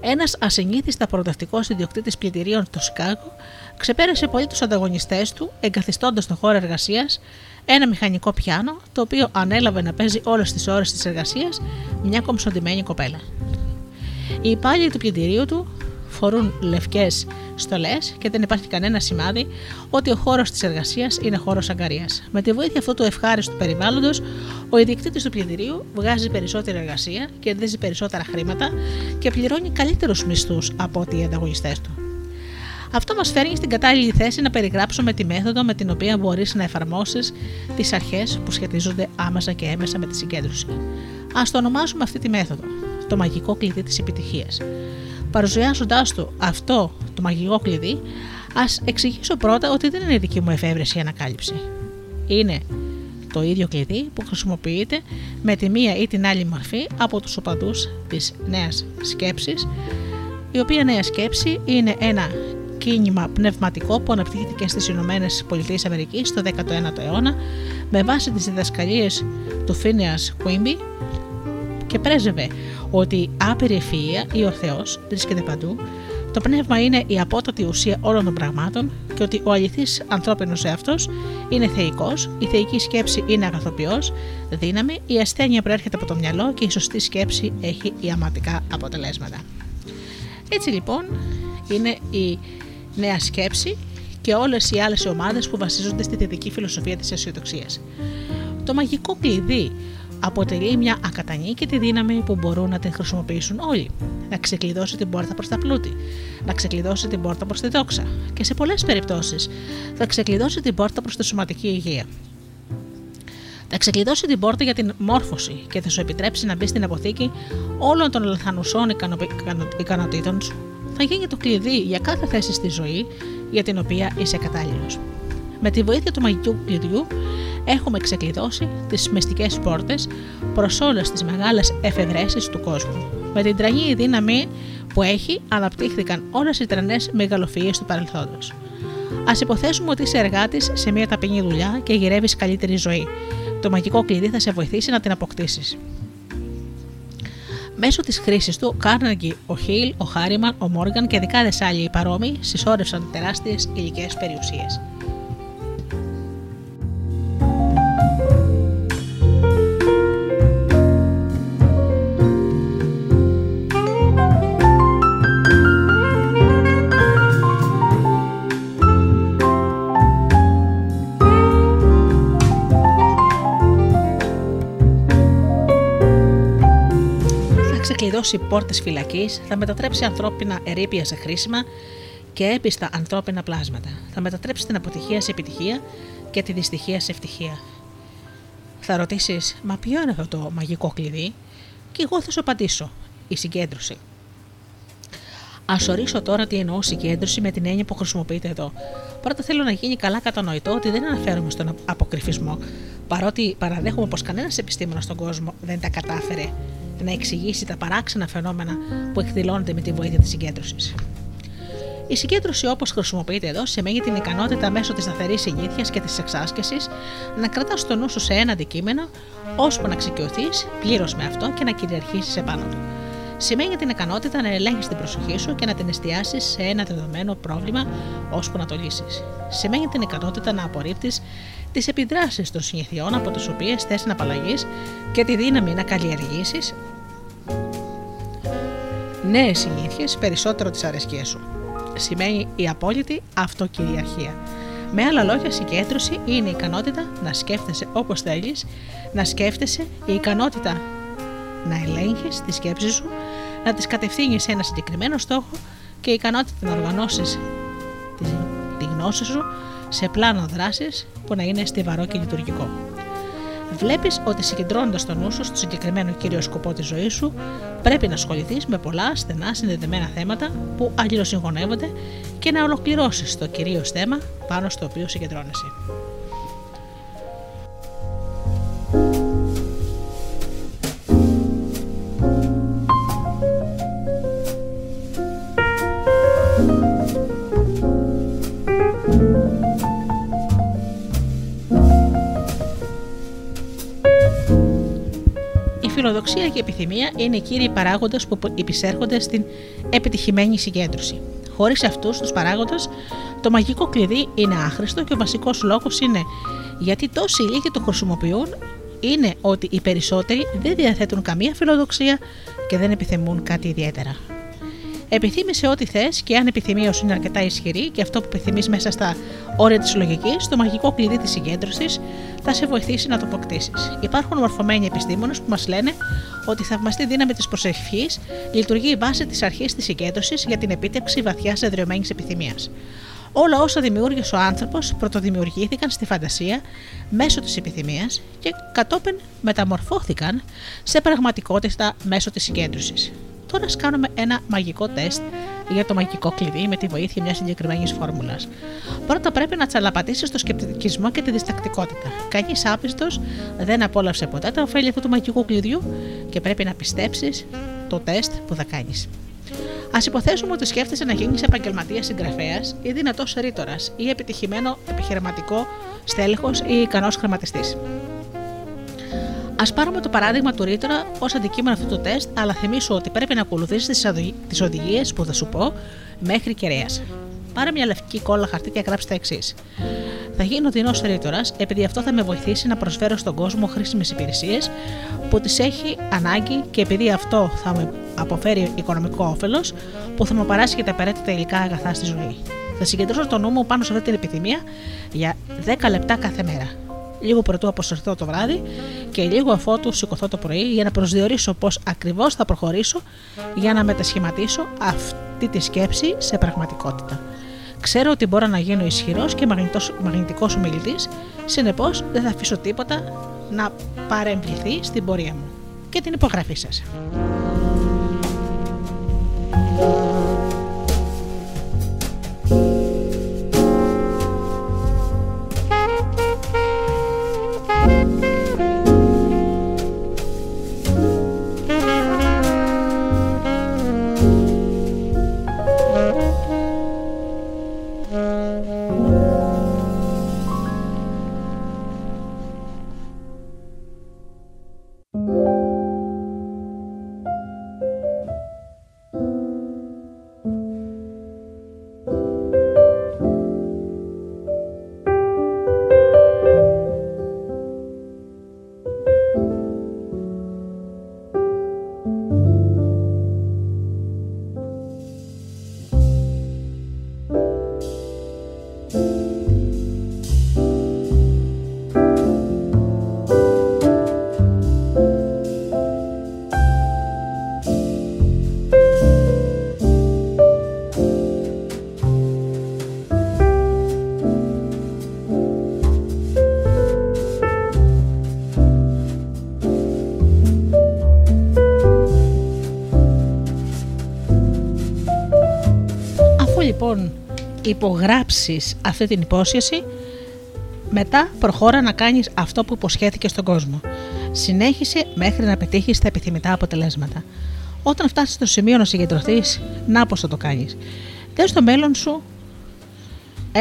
Ένας ασυνήθιστα προοδευτικός ιδιοκτήτης πλητηρίων στο Σικάγο ξεπέρασε πολύ τους ανταγωνιστές του, εγκαθιστώντας στον χώρο εργασίας ένα μηχανικό πιάνο, το οποίο ανέλαβε να παίζει όλες τις ώρες της εργασίας μια κομψοντημένη κοπέλα. Οι υπάλληλοι του πλυντηρίου του φορούν λευκές στολές και δεν υπάρχει κανένα σημάδι ότι ο χώρος της εργασίας είναι χώρος αγκαρίας. Με τη βοήθεια αυτού του ευχάριστου περιβάλλοντος, ο ιδιοκτήτης του πλυντηρίου βγάζει περισσότερη εργασία, κερδίζει περισσότερα χρήματα και πληρώνει καλύτερους μισθούς από ότι οι ανταγωνιστές του. Αυτό μας φέρνει στην κατάλληλη θέση να περιγράψουμε τη μέθοδο με την οποία μπορείς να εφαρμόσεις τις αρχές που σχετίζονται άμεσα και έμεσα με τη συγκέντρωση. Α το ονομάσουμε αυτή τη μέθοδο, το μαγικό κλειδί της επιτυχίας. Παρουσιάζοντάς του αυτό το μαγικό κλειδί, ας εξηγήσω πρώτα ότι δεν είναι δική μου εφεύρεση η ανακάλυψη. Είναι το ίδιο κλειδί που χρησιμοποιείται με τη μία ή την άλλη μορφή από τους οπαδούς της νέας σκέψης, η οποία νέα σκέψη είναι ένα κίνημα πνευματικό που αναπτύχθηκε στις Ηνωμένες Πολιτείες Αμερικής το 19ο αιώνα με βάση τις διδασκαλίες του Phineas Quimby και πρέζευε ότι η άπειρη ευφυΐα ή ο Θεός βρίσκεται παντού, το πνεύμα είναι η απότοτη ουσία όλων των πραγμάτων και ότι ο αληθής ανθρώπινος εαυτός είναι θεϊκός, η θεϊκή σκέψη είναι αγαθοποιός, δύναμη, η ασθένεια προέρχεται από το μυαλό και η σωστή σκέψη έχει ιαματικά αποτελέσματα. Έτσι λοιπόν είναι η νέα σκέψη και όλες οι άλλες ομάδες που βασίζονται στη θετική φιλοσοφία της αισιοδοξίας. Το μαγικό κλειδί αποτελεί μια ακατανίκητη δύναμη που μπορούν να την χρησιμοποιήσουν όλοι. Να ξεκλειδώσει την πόρτα προς τα πλούτη, να ξεκλειδώσει την πόρτα προς τη δόξα και σε πολλές περιπτώσεις θα ξεκλειδώσει την πόρτα προς τη σωματική υγεία. Θα ξεκλειδώσει την πόρτα για την μόρφωση και θα σου επιτρέψει να μπεις στην αποθήκη όλων των λαθανουσών ικανοτήτων σου. Θα γίνει το κλειδί για κάθε θέση στη ζωή για την οποία είσαι κατάλληλος. Με τη βοήθεια του μαγικού κλειδιού έχουμε ξεκλειδώσει τις μυστικές πόρτες προς όλες τις μεγάλες εφευρέσεις του κόσμου. Με την τραγή δύναμη που έχει αναπτύχθηκαν όλες οι τρανές μεγαλοφυΐες του παρελθόντος. Α υποθέσουμε ότι είσαι εργάτης σε μια ταπεινή δουλειά και γυρεύεις καλύτερη ζωή. Το μαγικό κλειδί θα σε βοηθήσει να την αποκτήσεις. Μέσω της χρήσης του, ο Κάρναγκη, ο Χιλ, ο Χάριμαν, ο Μόργαν και δεκάδες άλλοι παρόμοιοι συσσόρευσαν τεράστιες υλικές περιουσίες. Ξεκλειδώσει πόρτες φυλακής, θα μετατρέψει ανθρώπινα ερήπια σε χρήσιμα και έπιστα ανθρώπινα πλάσματα. Θα μετατρέψει την αποτυχία σε επιτυχία και τη δυστυχία σε ευτυχία. Θα ρωτήσεις, Μα ποιο είναι αυτό το μαγικό κλειδί, και εγώ θα σου απαντήσω: Η συγκέντρωση. Α ορίσω τώρα τι εννοώ συγκέντρωση με την έννοια που χρησιμοποιείται εδώ. Πρώτα θέλω να γίνει καλά κατανοητό ότι δεν αναφέρομαι στον αποκρυφισμό, παρότι παραδέχομαι πως κανένας επιστήμονας στον κόσμο δεν τα κατάφερε να εξηγήσει τα παράξενα φαινόμενα που εκδηλώνονται με τη βοήθεια της συγκέντρωσης. Η συγκέντρωση, όπως χρησιμοποιείται εδώ, σημαίνει την ικανότητα μέσω της σταθερής συνήθειας και της εξάσκησης να κρατάς το νου σου σε ένα αντικείμενο, ώσπου να εξοικειωθείς πλήρως με αυτό και να κυριαρχήσεις επάνω του. Σημαίνει την ικανότητα να ελέγχεις την προσοχή σου και να την εστιάσεις σε ένα δεδομένο πρόβλημα, ώσπου να το λύσεις. Σημαίνει την ικανότητα να απορρίπτεις τις επιδράσεις των συνηθιών από τις οποίες θες να απαλλαγείς και τη δύναμη να καλλιεργήσεις νέες συνήθειες περισσότερο τις αρεσκίε σου. Σημαίνει η απόλυτη αυτοκυριαρχία. Με άλλα λόγια, συγκέντρωση είναι η ικανότητα να σκέφτεσαι όπως θέλεις, να σκέφτεσαι, η ικανότητα να ελέγχεις τη σκέψη σου, να τι κατευθύνεις σε ένα συγκεκριμένο στόχο και η ικανότητα να οργανώσεις τη γνώση σου σε πλάνο δράσης που να είναι στιβαρό και λειτουργικό. Βλέπεις ότι συγκεντρώνοντας τον νου σου στο συγκεκριμένο κύριο σκοπό της ζωής σου, πρέπει να ασχοληθείς με πολλά στενά συνδεδεμένα θέματα που αλληλοσυγχωνεύονται και να ολοκληρώσεις το κυρίως θέμα πάνω στο οποίο συγκεντρώνεσαι. Φιλοδοξία και η επιθυμία είναι οι κύριοι παράγοντες που υπησέρχονται στην επιτυχημένη συγκέντρωση. Χωρίς αυτούς τους παράγοντες, το μαγικό κλειδί είναι άχρηστο και ο βασικός λόγος είναι γιατί τόσοι λίγοι το χρησιμοποιούν είναι ότι οι περισσότεροι δεν διαθέτουν καμία φιλοδοξία και δεν επιθυμούν κάτι ιδιαίτερα. Επιθύμησε ό,τι θες και αν επιθυμία σου είναι αρκετά ισχυρή και αυτό που επιθυμείς μέσα στα όρια της λογική, το μαγικό κλειδί της συγκέντρωσης θα σε βοηθήσει να το αποκτήσεις. Υπάρχουν μορφωμένοι επιστήμονες που μας λένε ότι η θαυμαστή δύναμη της προσευχής λειτουργεί βάσει της αρχής της συγκέντρωσης για την επίτευξη βαθιάς εδρεωμένης επιθυμίας. Όλα όσα δημιούργησε ο άνθρωπος πρωτοδημιουργήθηκαν στη φαντασία μέσω της επιθυμίας και κατόπιν μεταμορφώθηκαν σε πραγματικότητα μέσω της συγκέντρωσης. Τώρα ας κάνουμε ένα μαγικό τεστ για το μαγικό κλειδί με τη βοήθεια μιας συγκεκριμένης φόρμουλας. Πρώτα πρέπει να τσαλαπατήσεις το σκεπτικισμό και τη διστακτικότητα. Κανείς άπιστος δεν απόλαυσε ποτέ τα ωφέλη αυτού του μαγικού κλειδιού και πρέπει να πιστέψεις το τεστ που θα κάνεις. Α υποθέσουμε ότι σκέφτεσαι να γίνεις επαγγελματίας συγγραφέας ή δυνατός ρήτορας ή επιτυχημένο επιχειρηματικό στέλεχος ή ικανός χρηματιστής. Α πάρουμε το παράδειγμα του ρήτορα ως αντικείμενο αυτού του τεστ, αλλά θυμίσου ότι πρέπει να ακολουθήσει τις οδηγίες που θα σου πω μέχρι κεραίας. Πάρε μια λευκή κόλλα χαρτί και γράψει τα εξής. Θα γίνω δεινό ρήτορα, επειδή αυτό θα με βοηθήσει να προσφέρω στον κόσμο χρήσιμες υπηρεσίες που τις έχει ανάγκη και επειδή αυτό θα με αποφέρει οικονομικό όφελος που θα μου παράσει και τα απαραίτητα υλικά αγαθά στη ζωή. Θα συγκεντρώσω το νου μου πάνω σε αυτή την επιθυμία για 10 λεπτά κάθε μέρα λίγο πρωτού αποσυρθώ το βράδυ και λίγο αφότου σηκωθώ το πρωί για να προσδιορίσω πώς ακριβώς θα προχωρήσω για να μετασχηματίσω αυτή τη σκέψη σε πραγματικότητα. Ξέρω ότι μπορώ να γίνω ισχυρός και μαγνητικός ομιλητής, συνεπώς δεν θα αφήσω τίποτα να παρεμβληθεί στην πορεία μου. Και την υπογραφή σας. Υπογράψεις αυτή την υπόσχεση, μετά προχώρα να κάνεις αυτό που υποσχέθηκε στον κόσμο. Συνέχισε μέχρι να πετύχεις τα επιθυμητά αποτελέσματα. Όταν φτάσεις στο σημείο να συγκεντρωθείς, να πώς θα το κάνεις. Δες στο μέλλον σου 1,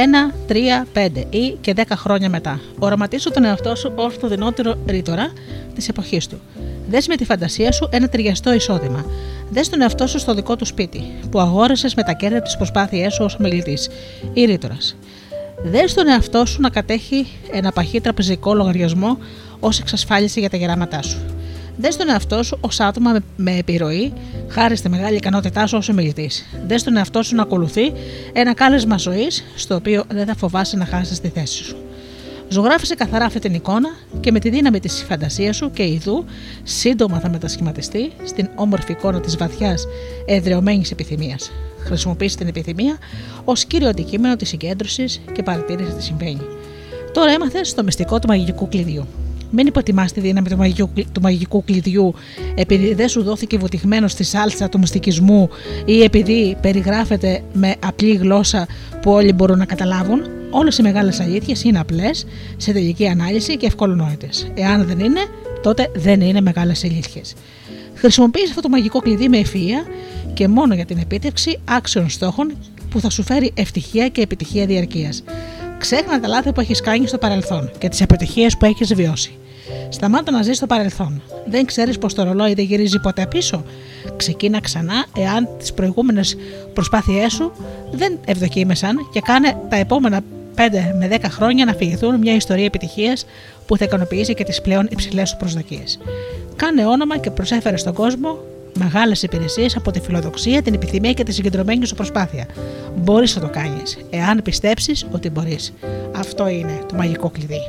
3, 5 ή και 10 χρόνια μετά. Οραματίσου τον εαυτό σου ω το δυνότερο ρήτορα της εποχής του. Δες με τη φαντασία σου ένα ταιριαστό εισόδημα. Δες τον εαυτό σου στο δικό του σπίτι, που αγόρασες με τα κέρδη της προσπάθειά σου ως ομιλητής ή ρήτορας. Δες τον εαυτό σου να κατέχει ένα παχύ τραπεζικό λογαριασμό ως εξασφάλιση για τα γεράματά σου. Δες τον εαυτό σου ως άτομα με, με επιρροή, χάρη στη μεγάλη ικανότητά σου ως ομιλητής. Δες τον εαυτό σου να ακολουθεί ένα κάλεσμα ζωής, στο οποίο δεν θα φοβάσαι να χάσεις τη θέση σου. Ζωγράφησε καθαρά αυτή την εικόνα και με τη δύναμη της φαντασίας σου και ειδού σύντομα θα μετασχηματιστεί στην όμορφη εικόνα της βαθιάς εδρεωμένης επιθυμίας. Χρησιμοποιήσει την επιθυμία ως κύριο αντικείμενο της συγκέντρωσης και παρατήρησης τι συμβαίνει. Τώρα έμαθες το μυστικό του μαγικού κλειδιού. Μην υποτιμάς τη δύναμη του μαγικού, του μαγικού κλειδιού επειδή δεν σου δόθηκε βουτυγμένο στη σάλτσα του μυστικισμού ή επειδή περιγράφεται με απλή γλώσσα που όλοι μπορούν να καταλάβουν. Όλες οι μεγάλες αλήθειες είναι απλές, σε τελική ανάλυση και ευκολονόητες. Εάν δεν είναι, τότε δεν είναι μεγάλες αλήθειες. Χρησιμοποιείς αυτό το μαγικό κλειδί με ευφυα και μόνο για την επίτευξη άξιων στόχων που θα σου φέρει ευτυχία και επιτυχία διαρκείας. Ξέχνα τα λάθη που έχεις κάνει στο παρελθόν και τις αποτυχίε που έχεις βιώσει. Σταμάτα να ζεις στο παρελθόν. Δεν ξέρεις πως το ρολόι δεν γυρίζει ποτέ πίσω. Ξεκίνα ξανά εάν τις προηγούμενες προσπάθειές σου δεν ευδοκίμησαν και κάνε τα επόμενα 5 με 10 χρόνια να φυγηθούν μια ιστορία επιτυχίας που θα ικανοποιήσει και τις πλέον υψηλές σου προσδοκίες. Κάνε όνομα και προσέφερε στον κόσμο μεγάλες υπηρεσίες από τη φιλοδοξία, την επιθυμία και τη συγκεντρωμένη σου προσπάθεια. Μπορείς να το κάνεις, εάν πιστέψεις ότι μπορείς. Αυτό είναι το μαγικό κλειδί.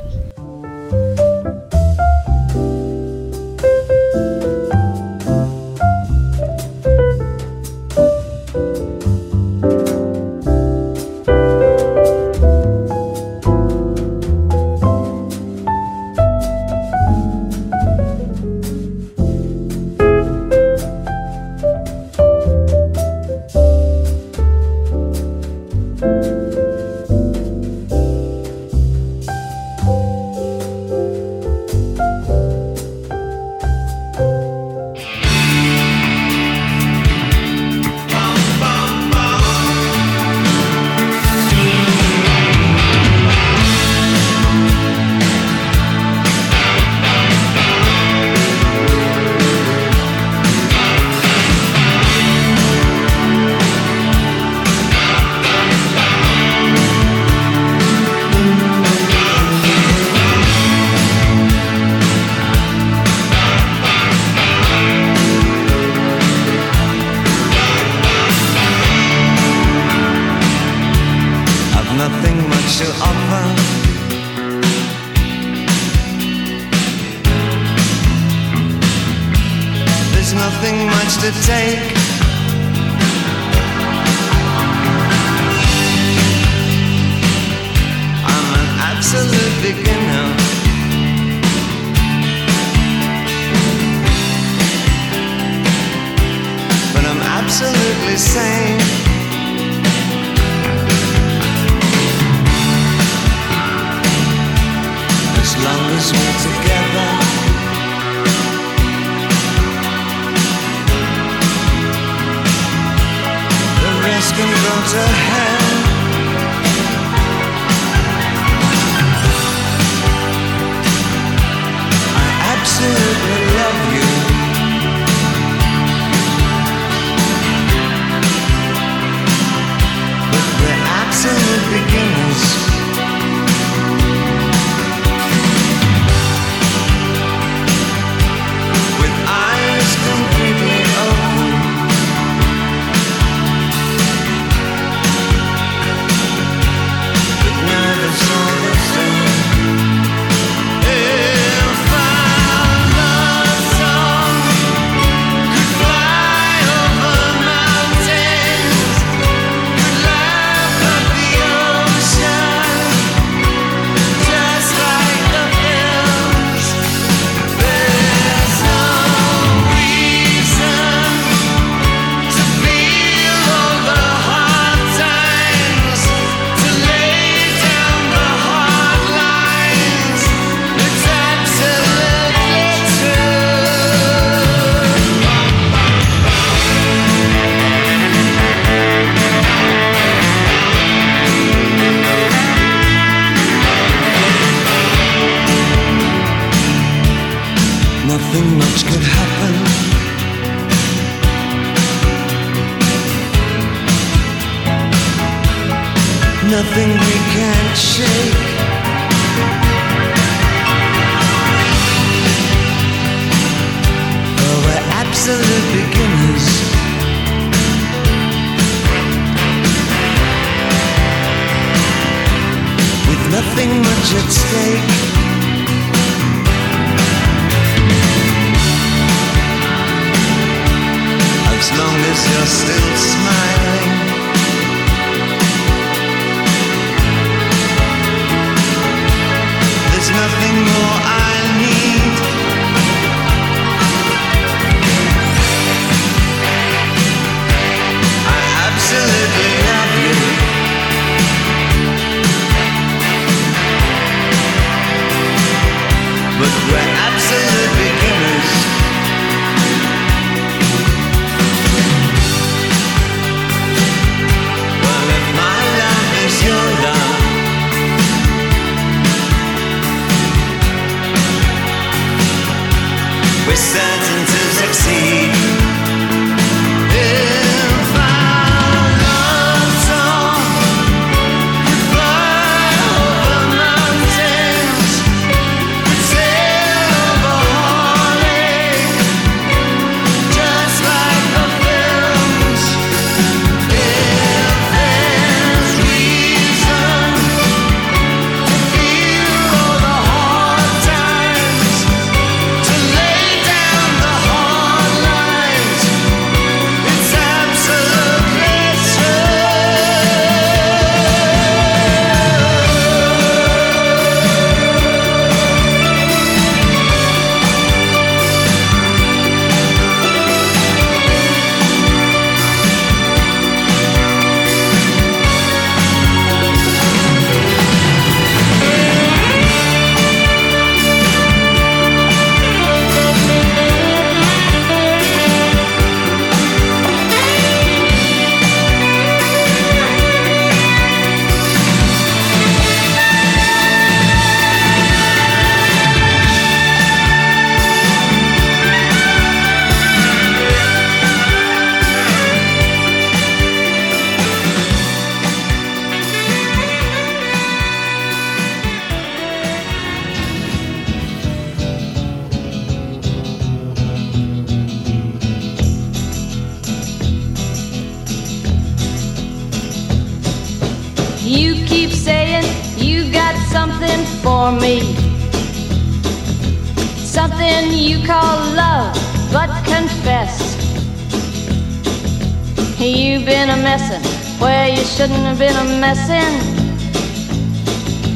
Where you shouldn't have been a messin'.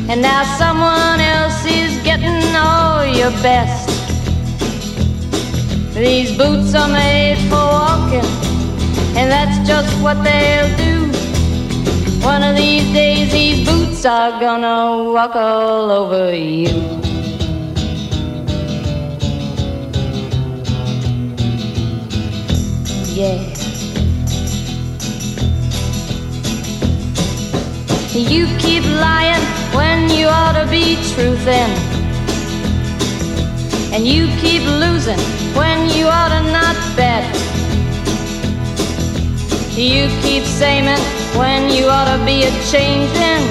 And now someone else is getting all your best. These boots are made for walking, and that's just what they'll do. One of these days, these boots are gonna walk all over you. Yeah. You keep lying when you ought to be truthin'. And you keep losing when you ought to not bet. You keep saying when you ought to be a changing.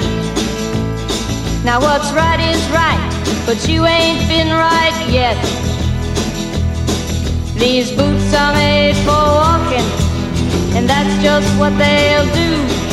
Now what's right is right, but you ain't been right yet. These boots are made for walking, and that's just what they'll do.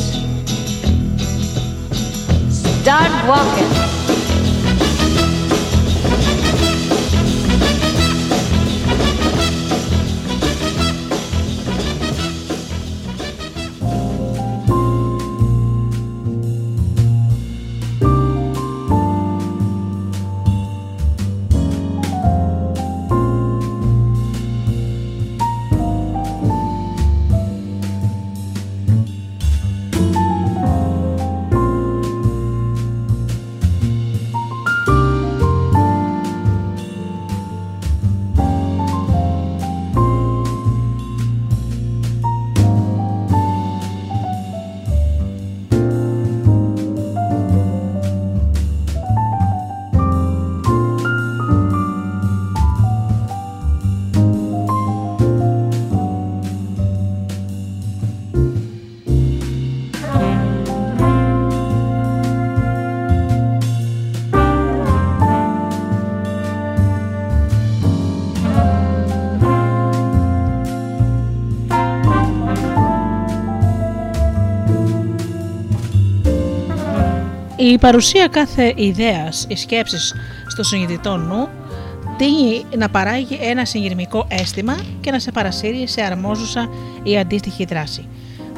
Start walking. Η παρουσία κάθε ιδέας ή σκέψης στο συνειδητό νου τίνει να παράγει ένα συγκυρμικό αίσθημα και να σε παρασύρει σε αρμόζουσα ή αντίστοιχη δράση.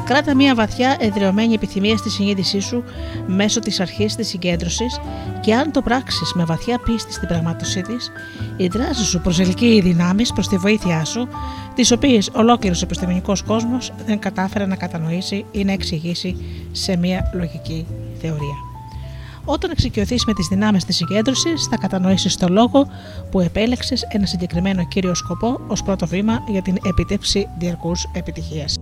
Κράτα μια βαθιά εδρεωμένη επιθυμία στη συνείδησή σου μέσω της αρχής της συγκέντρωσης και αν το πράξεις με βαθιά πίστη στην πραγμάτωσή της, η δράση σου προσελκύει δυνάμεις προς τη βοήθειά σου, τις οποίες ολόκληρος επιστημονικός κόσμος δεν κατάφερε να κατανοήσει ή να εξηγήσει σε μια λογική θεωρία. Όταν εξοικειωθείς με τις δυνάμεις της συγκέντρωσης, θα κατανοήσεις το λόγο που επέλεξες ένα συγκεκριμένο κύριο σκοπό ως πρώτο βήμα για την επιτεύξη διαρκούς επιτυχίας.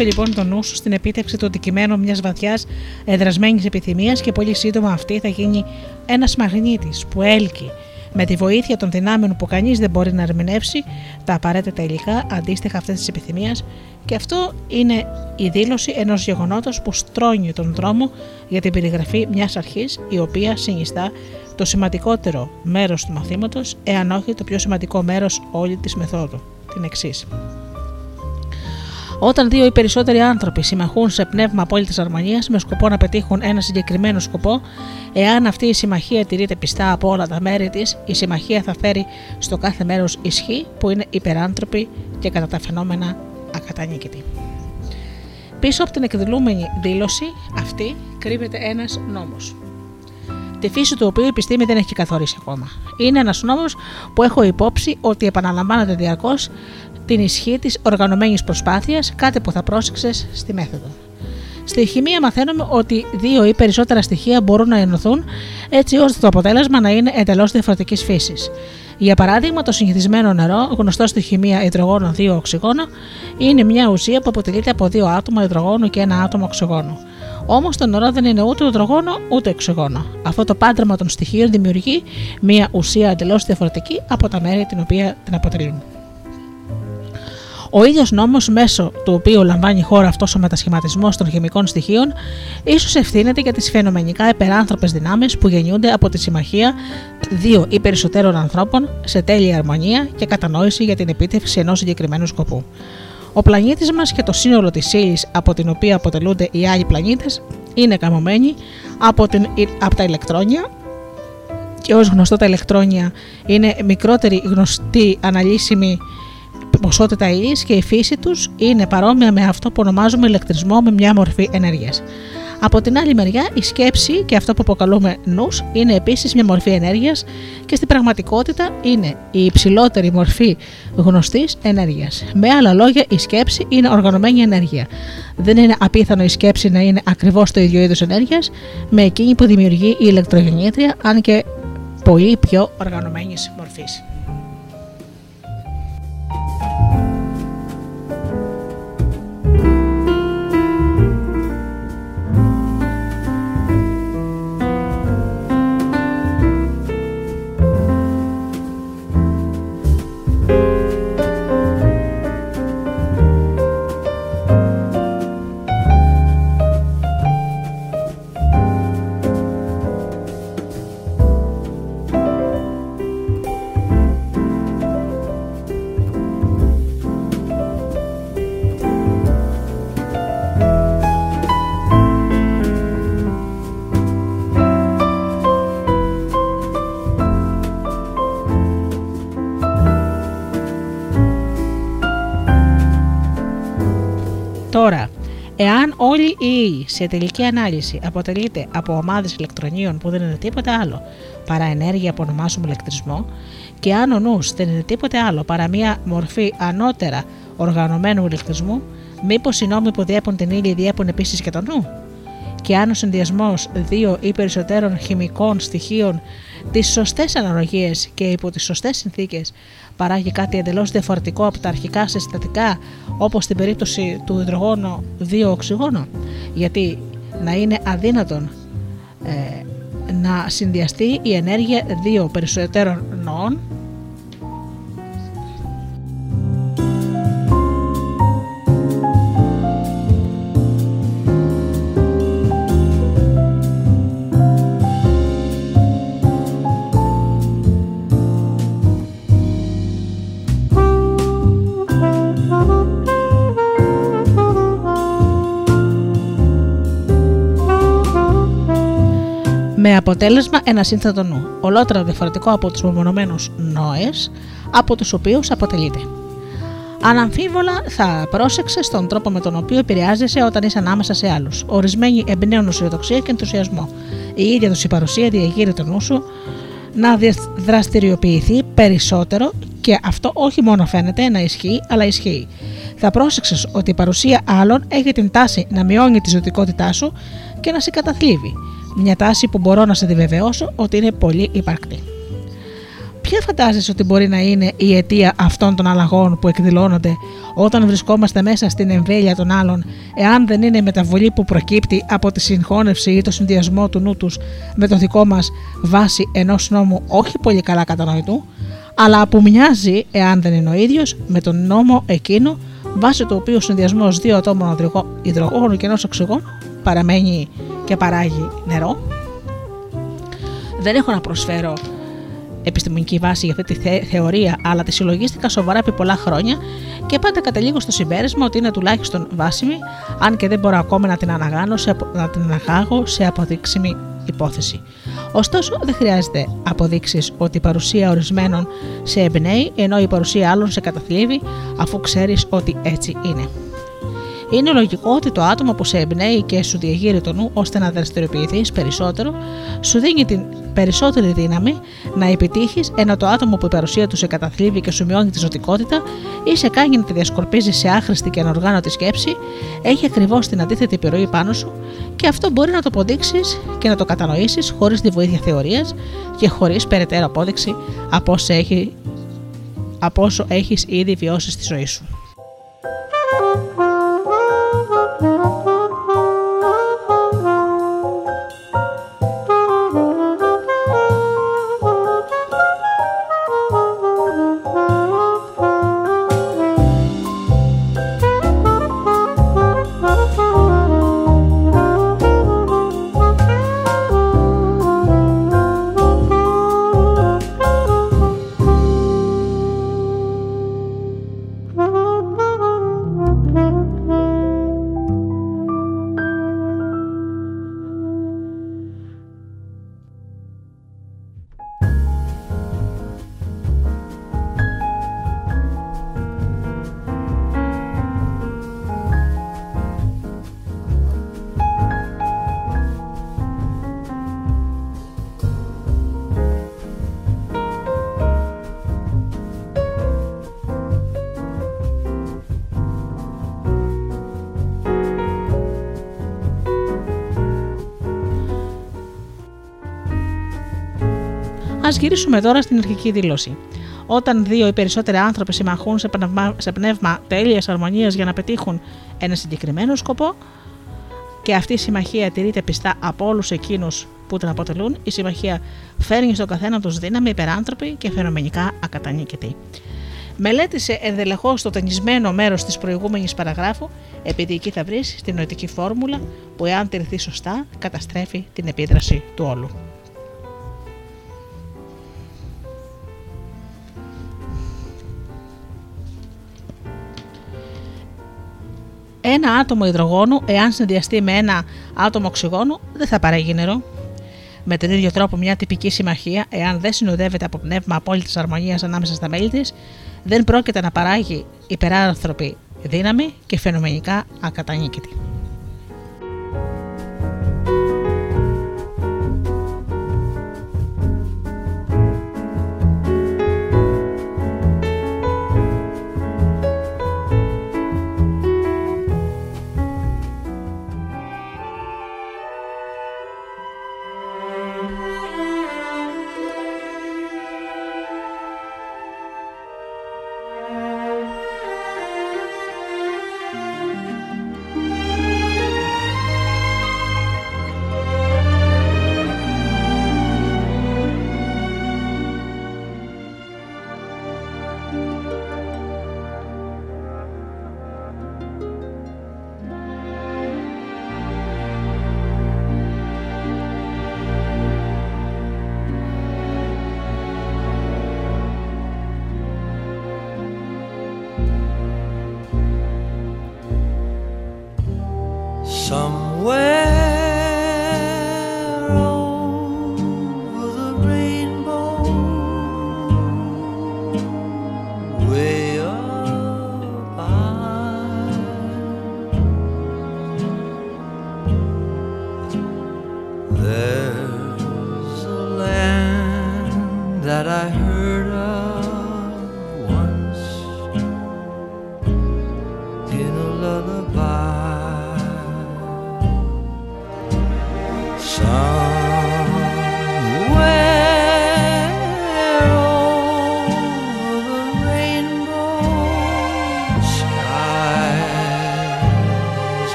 Συγκέντρωσε λοιπόν το νου σου στην επίτευξη του αντικειμένου μιας βαθιάς εδρασμένης επιθυμίας και πολύ σύντομα αυτή θα γίνει ένας μαγνήτης που έλκει με τη βοήθεια των δυνάμεων που κανείς δεν μπορεί να ερμηνεύσει τα απαραίτητα υλικά αντίστοιχα αυτή τη επιθυμία και αυτό είναι η δήλωση ενός γεγονότος που στρώνει τον δρόμο για την περιγραφή μιας αρχής η οποία συνιστά το σημαντικότερο μέρος του μαθήματος, εάν όχι το πιο σημαντικό μέρος όλη της μεθόδου. Την εξής. Όταν δύο ή περισσότεροι άνθρωποι συμμαχούν σε πνεύμα απόλυτης αρμονίας με σκοπό να πετύχουν ένα συγκεκριμένο σκοπό, εάν αυτή η συμμαχία τηρείται πιστά από όλα τα μέρη της, η συμμαχία θα φέρει στο κάθε μέρος ισχύ που είναι υπεράνθρωπη και κατά τα φαινόμενα ακατανίκητη. Πίσω από την εκδηλούμενη δήλωση αυτή κρύβεται ένας νόμος. Τη φύση του οποίου η επιστήμη δεν έχει καθορίσει ακόμα. Είναι ένας νόμος που έχω υπόψη ότι επαναλαμβάνεται διαρκώς την ισχύ της οργανωμένης προσπάθειας, κάτι που θα πρόσεξες στη μέθοδο. Στη χημεία μαθαίνουμε ότι δύο ή περισσότερα στοιχεία μπορούν να ενωθούν έτσι ώστε το αποτέλεσμα να είναι εντελώς διαφορετικής φύσης. Για παράδειγμα, το συνηθισμένο νερό, γνωστό στη χημεία υδρογόνο 2 οξυγόνο, είναι μια ουσία που αποτελείται από δύο άτομα υδρογόνου και ένα άτομο οξυγόνου. Όμως το νερό δεν είναι ούτε υδρογόνο ούτε οξυγόνο. Αυτό το πάντρεμα των στοιχείων δημιουργεί μια ουσία εντελώς διαφορετική από τα μέρη την οποία την αποτελούν. Ο ίδιος νόμος, μέσω του οποίου λαμβάνει η χώρα αυτός ο μετασχηματισμός των χημικών στοιχείων, ίσως ευθύνεται για τις φαινομενικά υπεράνθρωπε δυνάμεις που γεννιούνται από τη συμμαχία δύο ή περισσότερων ανθρώπων σε τέλεια αρμονία και κατανόηση για την επίτευξη ενός συγκεκριμένου σκοπού. Ο πλανήτης μας και το σύνολο της ύλης από την οποία αποτελούνται οι άλλοι πλανήτες είναι καμωμένοι από, την, από τα ηλεκτρόνια και ως γνωστό τα ηλεκτρόνια είναι μικρότερη γνωστή αναλύσιμη ποσότητα υλή και η φύση τους είναι παρόμοια με αυτό που ονομάζουμε ηλεκτρισμό με μια μορφή ενέργειας. Από την άλλη μεριά, η σκέψη και αυτό που αποκαλούμε νους είναι επίσης μια μορφή ενέργειας και στην πραγματικότητα είναι η υψηλότερη μορφή γνωστής ενέργειας. Με άλλα λόγια, η σκέψη είναι οργανωμένη ενέργεια. Δεν είναι απίθανο η σκέψη να είναι ακριβώς το ίδιο είδος ενέργειας με εκείνη που δημιουργεί η ηλεκτρογεννήτρια, αν και πολύ πιο οργανωμένης μορφής. Εάν όλοι οι ίοι σε τελική ανάλυση αποτελείται από ομάδες ηλεκτρονίων που δεν είναι τίποτα άλλο παρά ενέργεια που ονομάζουμε ηλεκτρισμό και αν ο νους δεν είναι τίποτε άλλο παρά μία μορφή ανώτερα οργανωμένου ηλεκτρισμού, μήπως οι νόμοι που διέπουν την ύλη διέπουν επίσης και τον νου; Και αν ο συνδυασμός δύο ή περισσότερων χημικών στοιχείων τις σωστές αναλογίες και υπό τις σωστές συνθήκες παράγει κάτι εντελώς διαφορετικό από τα αρχικά συστατικά, όπως στην περίπτωση του υδρογόνου 2 οξυγόνο, γιατί να είναι αδύνατον ε, να συνδυαστεί η ενέργεια δύο περισσότερων νοών αποτέλεσμα ένα σύνθετο νου, ολότερα διαφορετικό από τους μεμονωμένους νόες από τους οποίους αποτελείται. Αναμφίβολα θα πρόσεξε στον τρόπο με τον οποίο επηρεάζεσαι όταν είσαι ανάμεσα σε άλλους. Ορισμένοι εμπνέουν αισιοδοξία και ενθουσιασμό. Η ίδια τους η παρουσία διαγείρει τον νου σου να δραστηριοποιηθεί περισσότερο και αυτό όχι μόνο φαίνεται να ισχύει, αλλά ισχύει. Θα πρόσεξες ότι η παρουσία άλλων έχει την τάση να μειώνει τη ζωτικότητά σου και να σε καταθλίβει. Μια τάση που μπορώ να σε διβεβαιώσω ότι είναι πολύ υπαρκτή. Ποια φαντάζεσαι ότι μπορεί να είναι η αιτία αυτών των αλλαγών που εκδηλώνονται όταν βρισκόμαστε μέσα στην εμβέλεια των άλλων, εάν δεν είναι η μεταβολή που προκύπτει από τη συγχώνευση ή το συνδυασμό του νου τους με το δικό μας βάση ενός νόμου όχι πολύ καλά κατανοητού, αλλά που μοιάζει, εάν δεν είναι ο ίδιος, με τον νόμο εκείνο βάσει του οποίου ο συνδυασμός δύο ατόμων υδρογόνου και ενός οξυγόνου παραμένει και παράγει νερό. Δεν έχω να προσφέρω επιστημονική βάση για αυτή τη θεωρία, αλλά τη συλλογίστηκα σοβαρά επί πολλά χρόνια και πάντα καταλήγω στο συμπέρασμα ότι είναι τουλάχιστον βάσιμη, αν και δεν μπορώ ακόμα να την, αναγάνω, να την αναγάγω σε αποδείξιμη υπόθεση. Ωστόσο, δεν χρειάζεται αποδείξεις ότι η παρουσία ορισμένων σε εμπνέει, ενώ η παρουσία άλλων σε καταθλίβει, αφού ξέρεις ότι έτσι είναι. Είναι λογικό ότι το άτομο που σε εμπνέει και σου διαγείρει το νου ώστε να δραστηριοποιηθείς περισσότερο, σου δίνει την περισσότερη δύναμη να επιτύχεις, ενώ το άτομο που η παρουσία του σε καταθλίβει και σου μειώνει τη ζωτικότητα ή σε κάνει να τη διασκορπίζεις σε άχρηστη και ανοργάνωτη σκέψη, έχει ακριβώς την αντίθετη επιρροή πάνω σου και αυτό μπορεί να το αποδείξεις και να το κατανοήσεις χωρίς τη βοήθεια θεωρίας και χωρίς περαιτέρω απόδειξη από όσο έχει από όσο έχεις ήδη βιώσει στη ζωή σου. Γυρίσουμε τώρα στην αρχική δήλωση. Όταν δύο ή περισσότεροι άνθρωποι συμμαχούν σε πνεύμα, σε πνεύμα τέλειας αρμονίας για να πετύχουν ένα συγκεκριμένο σκοπό και αυτή η συμμαχία τηρείται πιστά από όλους εκείνους που την αποτελούν, η συμμαχία φέρνει στον καθένα τους δύναμη υπεράνθρωπη και φαινομενικά ακατανίκητη. Μελέτησε ενδελεχώς το ταινισμένο μέρος της προηγούμενης παραγράφου, επειδή εκεί θα βρεις την νοητική φόρμουλα που, εάν τηρηθεί σωστά, καταστρέφει την επίδραση του όλου. ένα άτομο υδρογόνου, εάν συνδυαστεί με ένα άτομο οξυγόνου, δεν θα παράγει νερό. Με τον ίδιο τρόπο, μια τυπική συμμαχία, εάν δεν συνοδεύεται από πνεύμα απόλυτης αρμονίας ανάμεσα στα μέλη της, δεν πρόκειται να παράγει υπεράνθρωπη δύναμη και φαινομενικά ακατανίκητη.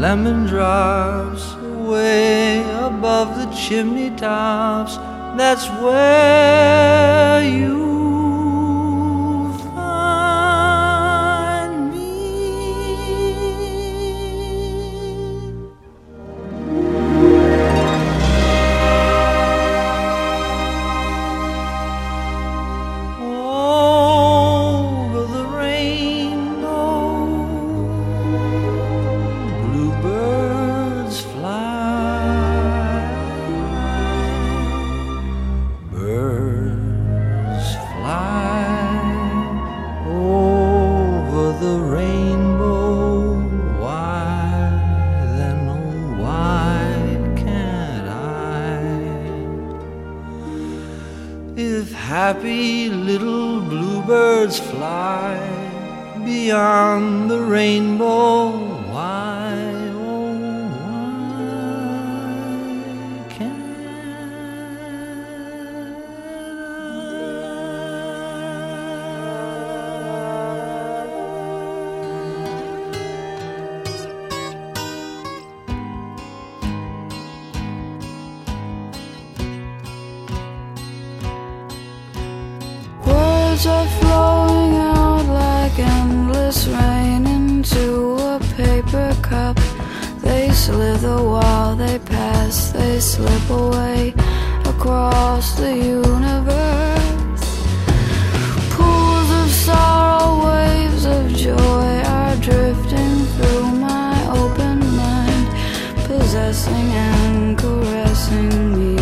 lemon Slither the wall they pass, they slip away across the universe. Pools of sorrow, waves of joy are drifting through my open mind, possessing and caressing me.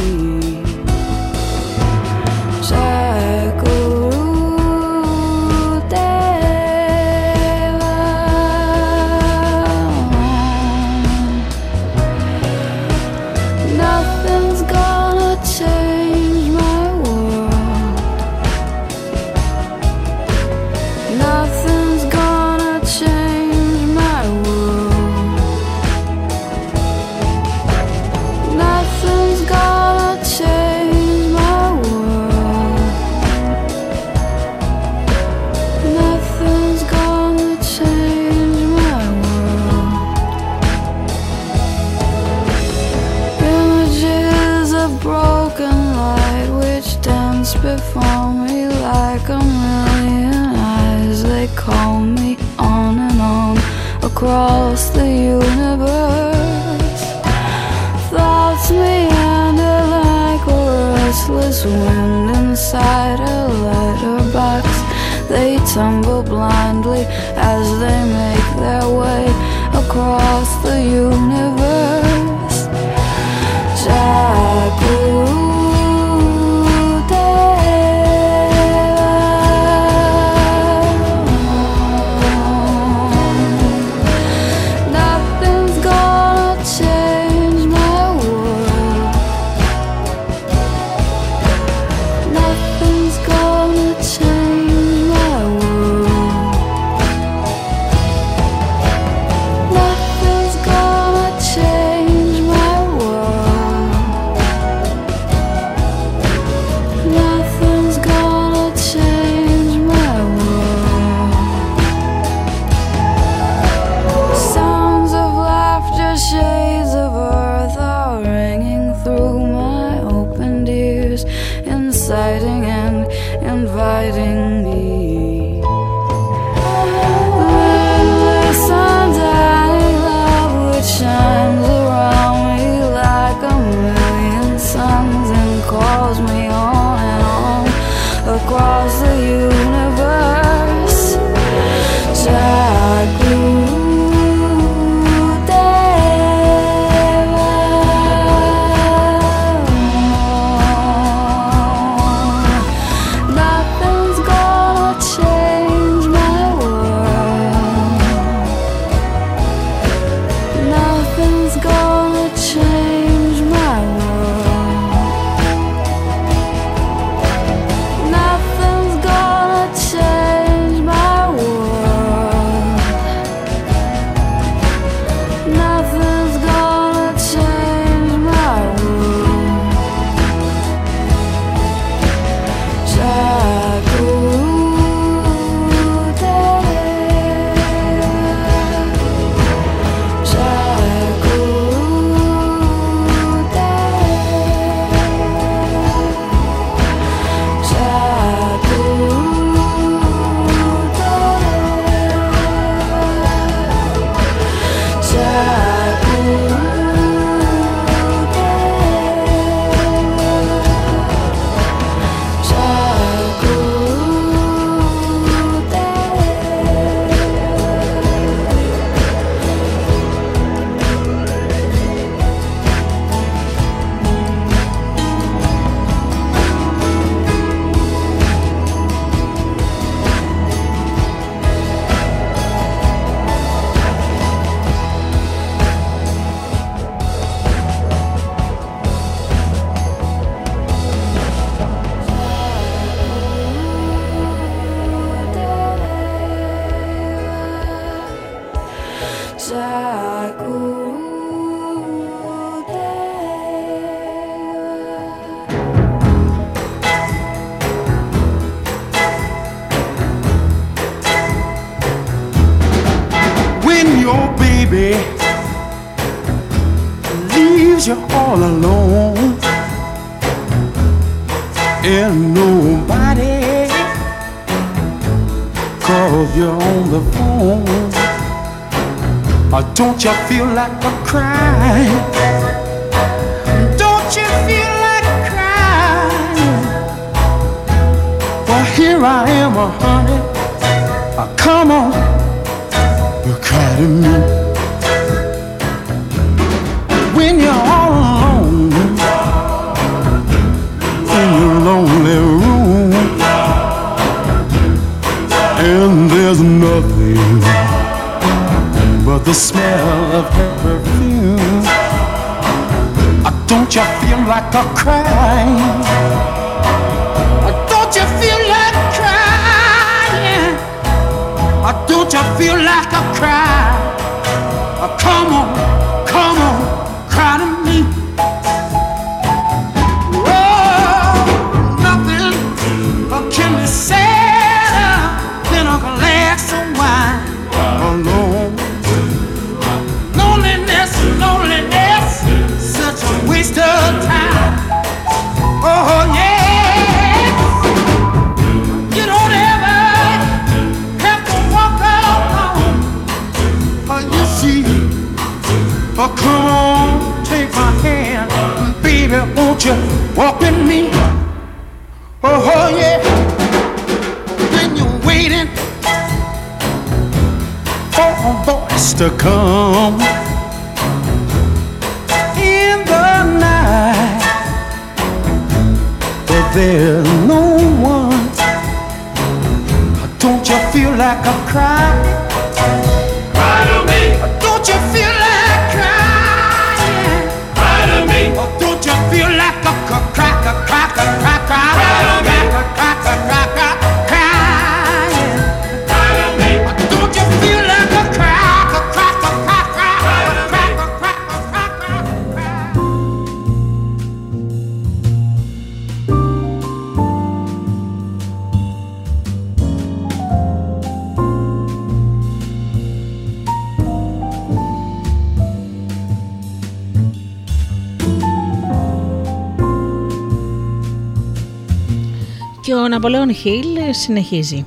Και ο Ναπολέον Χίλ συνεχίζει.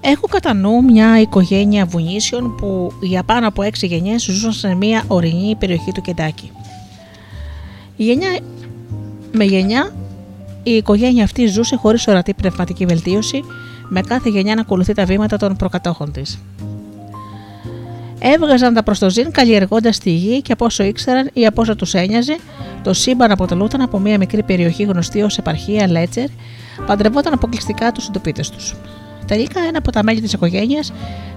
Έχω κατά νου μια οικογένεια βουνίσιων που για πάνω από έξι γενιές ζούσαν σε μια ορεινή περιοχή του Κεντάκη. Γενιά με γενιά η οικογένεια αυτή ζούσε χωρίς ορατή πνευματική βελτίωση με κάθε γενιά να ακολουθεί τα βήματα των προκατόχων της. Έβγαζαν τα προστοζήν καλλιεργώντας τη γη και από όσο ήξεραν ή από όσο τους ένοιαζε, το σύμπαν αποτελούταν από μια μικρή περιοχή γνωστή ως επαρχία Λέτσερ, παντρευόταν αποκλειστικά τους συντοπίτες τους. Τελικά ένα από τα μέλη της οικογένειας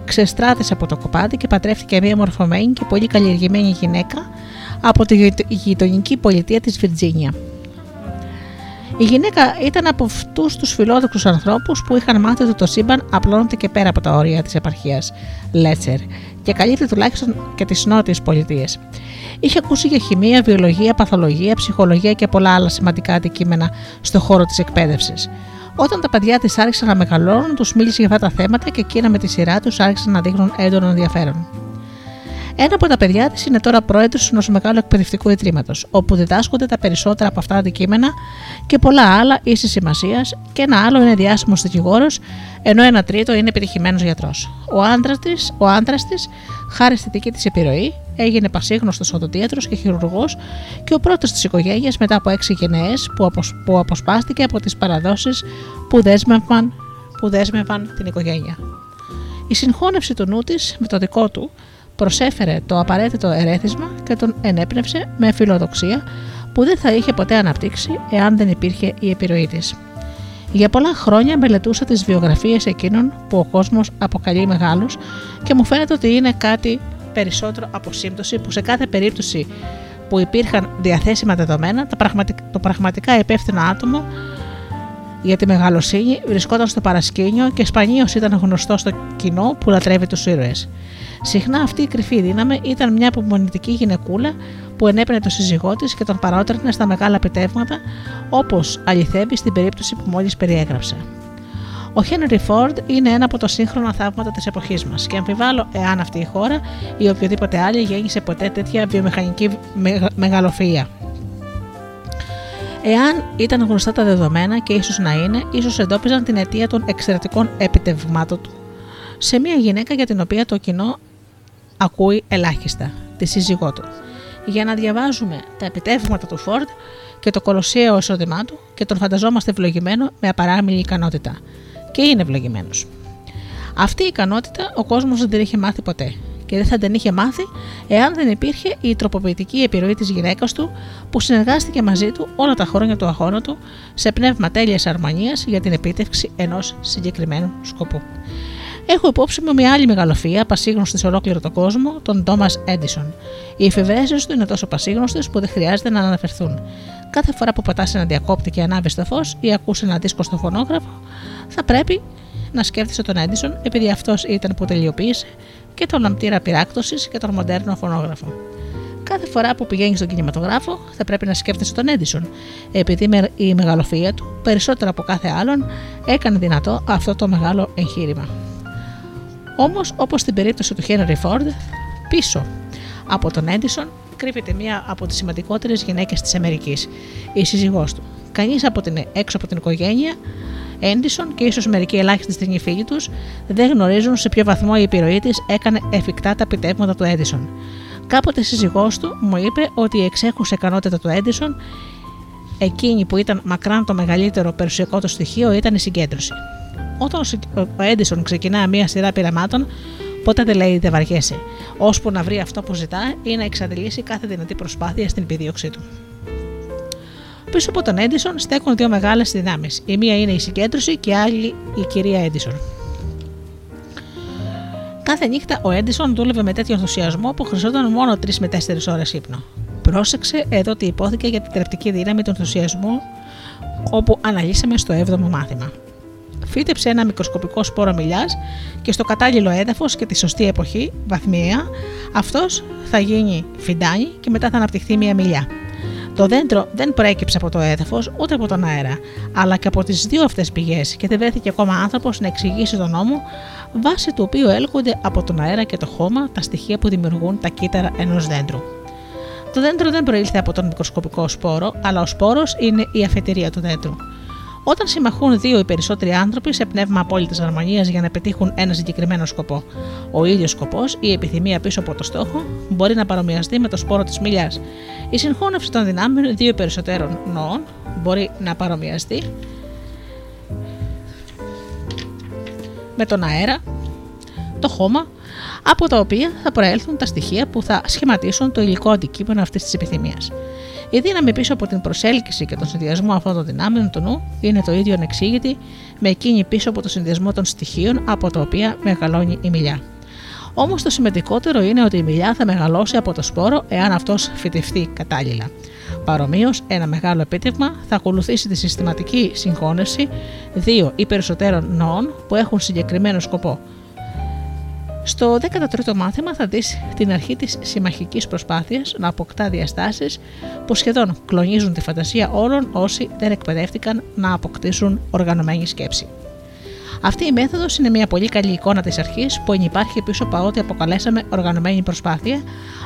ξεστράτησε από το κοπάδι και παντρεύτηκε μια μορφωμένη και πολύ καλλιεργημένη γυναίκα από τη γειτο- γειτονική πολιτεία της Βιρτζίνια. Η γυναίκα ήταν από αυτούς τους φιλόδοξους ανθρώπους που είχαν μάθει ότι το σύμπαν απλώνεται και πέρα από τα όρια της επαρχίας Λέτσερ και καλύπτει τουλάχιστον και τις νότιες πολιτείες. Είχε ακούσει για χημεία, βιολογία, παθολογία, ψυχολογία και πολλά άλλα σημαντικά αντικείμενα στον χώρο της εκπαίδευσης. Όταν τα παιδιά της άρχισαν να μεγαλώνουν, τους μίλησε για αυτά τα θέματα και εκείνα με τη σειρά τους άρχισαν να δείχνουν έντονο ενδιαφέρον. Ένα από τα παιδιά της είναι τώρα πρόεδρος ενός μεγάλου εκπαιδευτικού ιδρύματος, όπου διδάσκονται τα περισσότερα από αυτά τα αντικείμενα και πολλά άλλα ίσης σημασίας, και ένα άλλο είναι διάσημος δικηγόρος, ενώ ένα τρίτο είναι επιτυχημένος γιατρός. Ο άντρας της, ο άντρας της, χάρη στη δική της επιρροή, έγινε πασίγνωστος οδοντίατρος και χειρουργός και ο πρώτος της οικογένειας μετά από έξι γενναίες που, αποσ- που αποσπάστηκε από τις παραδόσεις που δέσμευαν, που δέσμευαν την οικογένεια. Η συγχώνευση του νου της με το δικό του προσέφερε το απαραίτητο ερέθισμα και τον ενέπνευσε με φιλοδοξία που δεν θα είχε ποτέ αναπτύξει εάν δεν υπήρχε η επιρροή της. Για πολλά χρόνια μελετούσα τις βιογραφίες εκείνων που ο κόσμος αποκαλεί μεγάλους και μου φαίνεται ότι είναι κάτι περισσότερο από σύμπτωση που σε κάθε περίπτωση που υπήρχαν διαθέσιμα δεδομένα τα πραγματικ- το πραγματικά υπεύθυνο άτομο για τη μεγαλοσύνη βρισκόταν στο παρασκήνιο και σπανίως ήταν γνωστό στο κοινό που λατρεύει τους ήρωες. Συχνά αυτή η κρυφή δύναμη ήταν μια απομονητική γυναικούλα που ενέπαινε τον σύζυγό της και τον παρότρινε στα μεγάλα επιτεύγματα, όπως αληθεύει στην περίπτωση που μόλις περιέγραψα. Ο Χένρι Φόρντ είναι ένα από τα σύγχρονα θαύματα της εποχής μας και αμφιβάλλω εάν αυτή η χώρα ή οποιοδήποτε άλλη γέννησε ποτέ τέτοια βιομηχανική μεγα- μεγαλοφυΐα. Εάν ήταν γνωστά τα δεδομένα και ίσως να είναι, ίσως εντόπιζαν την αιτία των εξαιρετικών επιτευγμάτων του σε μια γυναίκα για την οποία το κοινό ακούει ελάχιστα, τη σύζυγό του. Για να διαβάζουμε τα επιτεύγματα του Φόρντ και το κολοσσιαίο εισόδημά του και τον φανταζόμαστε ευλογημένο με απαράμιλη ικανότητα. Και είναι ευλογημένος. Αυτή η ικανότητα ο κόσμος δεν την είχε μάθει ποτέ και δεν θα την είχε μάθει εάν δεν υπήρχε η τροποποιητική επιρροή της γυναίκας του που συνεργάστηκε μαζί του όλα τα χρόνια του αγώνα του σε πνεύμα τέλειας αρμονίας για την επίτευξη ενός συγκεκριμένου σκοπού. Έχω υπόψη μου μια άλλη μεγαλοφία, πασίγνωστης σε ολόκληρο τον κόσμο, τον Τόμα Έντισον. Οι εφηβρέσει του είναι τόσο πασίγνωστες που δεν χρειάζεται να αναφερθούν. Κάθε φορά που πατάς ένα διακόπτη και ανάβεις το φως ή ακούς ένα δίσκο στο φωνόγραφο, θα πρέπει να σκέφτεσαι τον Έντισον, επειδή αυτός ήταν που τελειοποίησε και τον λαμπτήρα πυράκτωσης και τον μοντέρνο φωνόγραφο. Κάθε φορά που πηγαίνεις στον κινηματογράφο, θα πρέπει να σκέφτεσαι τον Έντισον, επειδή με- η μεγαλοφία του, περισσότερο από κάθε άλλον, έκανε δυνατό αυτό το μεγάλο εγχείρημα. Όμως, όπως στην περίπτωση του Henry Ford, πίσω από τον Έντισον κρύβεται μία από τις σημαντικότερες γυναίκες της Αμερικής, η σύζυγός του. Κανείς από την, έξω από την οικογένεια Έντισον και ίσως μερικοί ελάχιστοι στενοί φίλοι τους δεν γνωρίζουν σε ποιο βαθμό η επιρροή της έκανε εφικτά τα επιτεύγματα του Έντισον. Κάποτε η σύζυγός του μου είπε ότι η εξέχουσα ικανότητα του Έντισον Εκείνη που ήταν μακράν το μεγαλύτερο περιουσιακό του στοιχείο ήταν η συγκέντρωση. Όταν ο Σι- ο Έντισον ξεκινά μία σειρά πειραμάτων, ποτέ δεν λέει δεν βαριέσαι, ώσπου να βρει αυτό που ζητά ή να εξαντλήσει κάθε δυνατή προσπάθεια στην επιδίωξή του. Πίσω από τον Έντισον στέκουν δύο μεγάλες δυνάμεις. Η μία είναι η συγκέντρωση και η άλλη η κυρία Έντισον. Κάθε νύχτα ο Έντισον δούλευε με τέτοιο ενθουσιασμό που χρειαζόταν μόνο 3 με 4 ώρες ύπνο. Πρόσεξε εδώ τι υπόθηκε για την τρεπτική δύναμη του ενθουσιασμού, όπου αναλύσαμε στο 7ο μάθημα. Φύτεψε ένα μικροσκοπικό σπόρο μιλιάς και στο κατάλληλο έδαφος και τη σωστή εποχή, βαθμιαία, αυτός θα γίνει φιντάνι και μετά θα αναπτυχθεί μια μιλιά. Το δέντρο δεν προέκυψε από το έδαφος ούτε από τον αέρα, αλλά και από τις δύο αυτές πηγές και δεν βρέθηκε ακόμα άνθρωπος να εξηγήσει τον νόμο βάσει του οποίου έλκονται από τον αέρα και το χώμα τα στοιχεία που δημιουργούν τα κύτταρα ενός δέντρου. Το δέντρο δεν προήλθε από τον μικροσκοπικό σπόρο, αλλά ο σπόρος είναι η αφετηρία του δέντρου. Όταν συμμαχούν δύο ή περισσότεροι άνθρωποι σε πνεύμα απόλυτης αρμονίας για να πετύχουν ένα συγκεκριμένο σκοπό, ο ίδιος σκοπός ή η επιθυμία πίσω από το στόχο μπορεί να παρομοιαστεί με το σπόρο της μιλιάς. Η συγχώνευση των δυνάμεων δύο ή περισσότερων νοών μπορεί να παρομοιαστεί με τον αέρα, το χώμα, από τα οποία θα προέλθουν τα στοιχεία που θα σχηματίσουν το υλικό αντικείμενο αυτής της επιθυμίας. Η δύναμη πίσω από την προσέλκυση και τον συνδυασμό αυτών των δυνάμεων του νου είναι το ίδιο ανεξήγητη με εκείνη πίσω από το συνδυασμό των στοιχείων από τα οποία μεγαλώνει η μιλιά. Όμως το σημαντικότερο είναι ότι η μιλιά θα μεγαλώσει από το σπόρο εάν αυτός φυτευτεί κατάλληλα. Παρομοίως, ένα μεγάλο επίτευγμα θα ακολουθήσει τη συστηματική συγχώνευση δύο ή περισσότερων νοών που έχουν συγκεκριμένο σκοπό. Στο 13ο μάθημα θα δεις την αρχή της συμμαχικής προσπάθειας να αποκτά διαστάσεις που σχεδόν κλονίζουν τη φαντασία όλων όσοι δεν εκπαιδεύτηκαν να αποκτήσουν οργανωμένη σκέψη. Αυτή η μέθοδος είναι μια πολύ καλή εικόνα της αρχής που ενυπάρχει πίσω από ό,τι αποκαλέσαμε οργανωμένη προσπάθεια,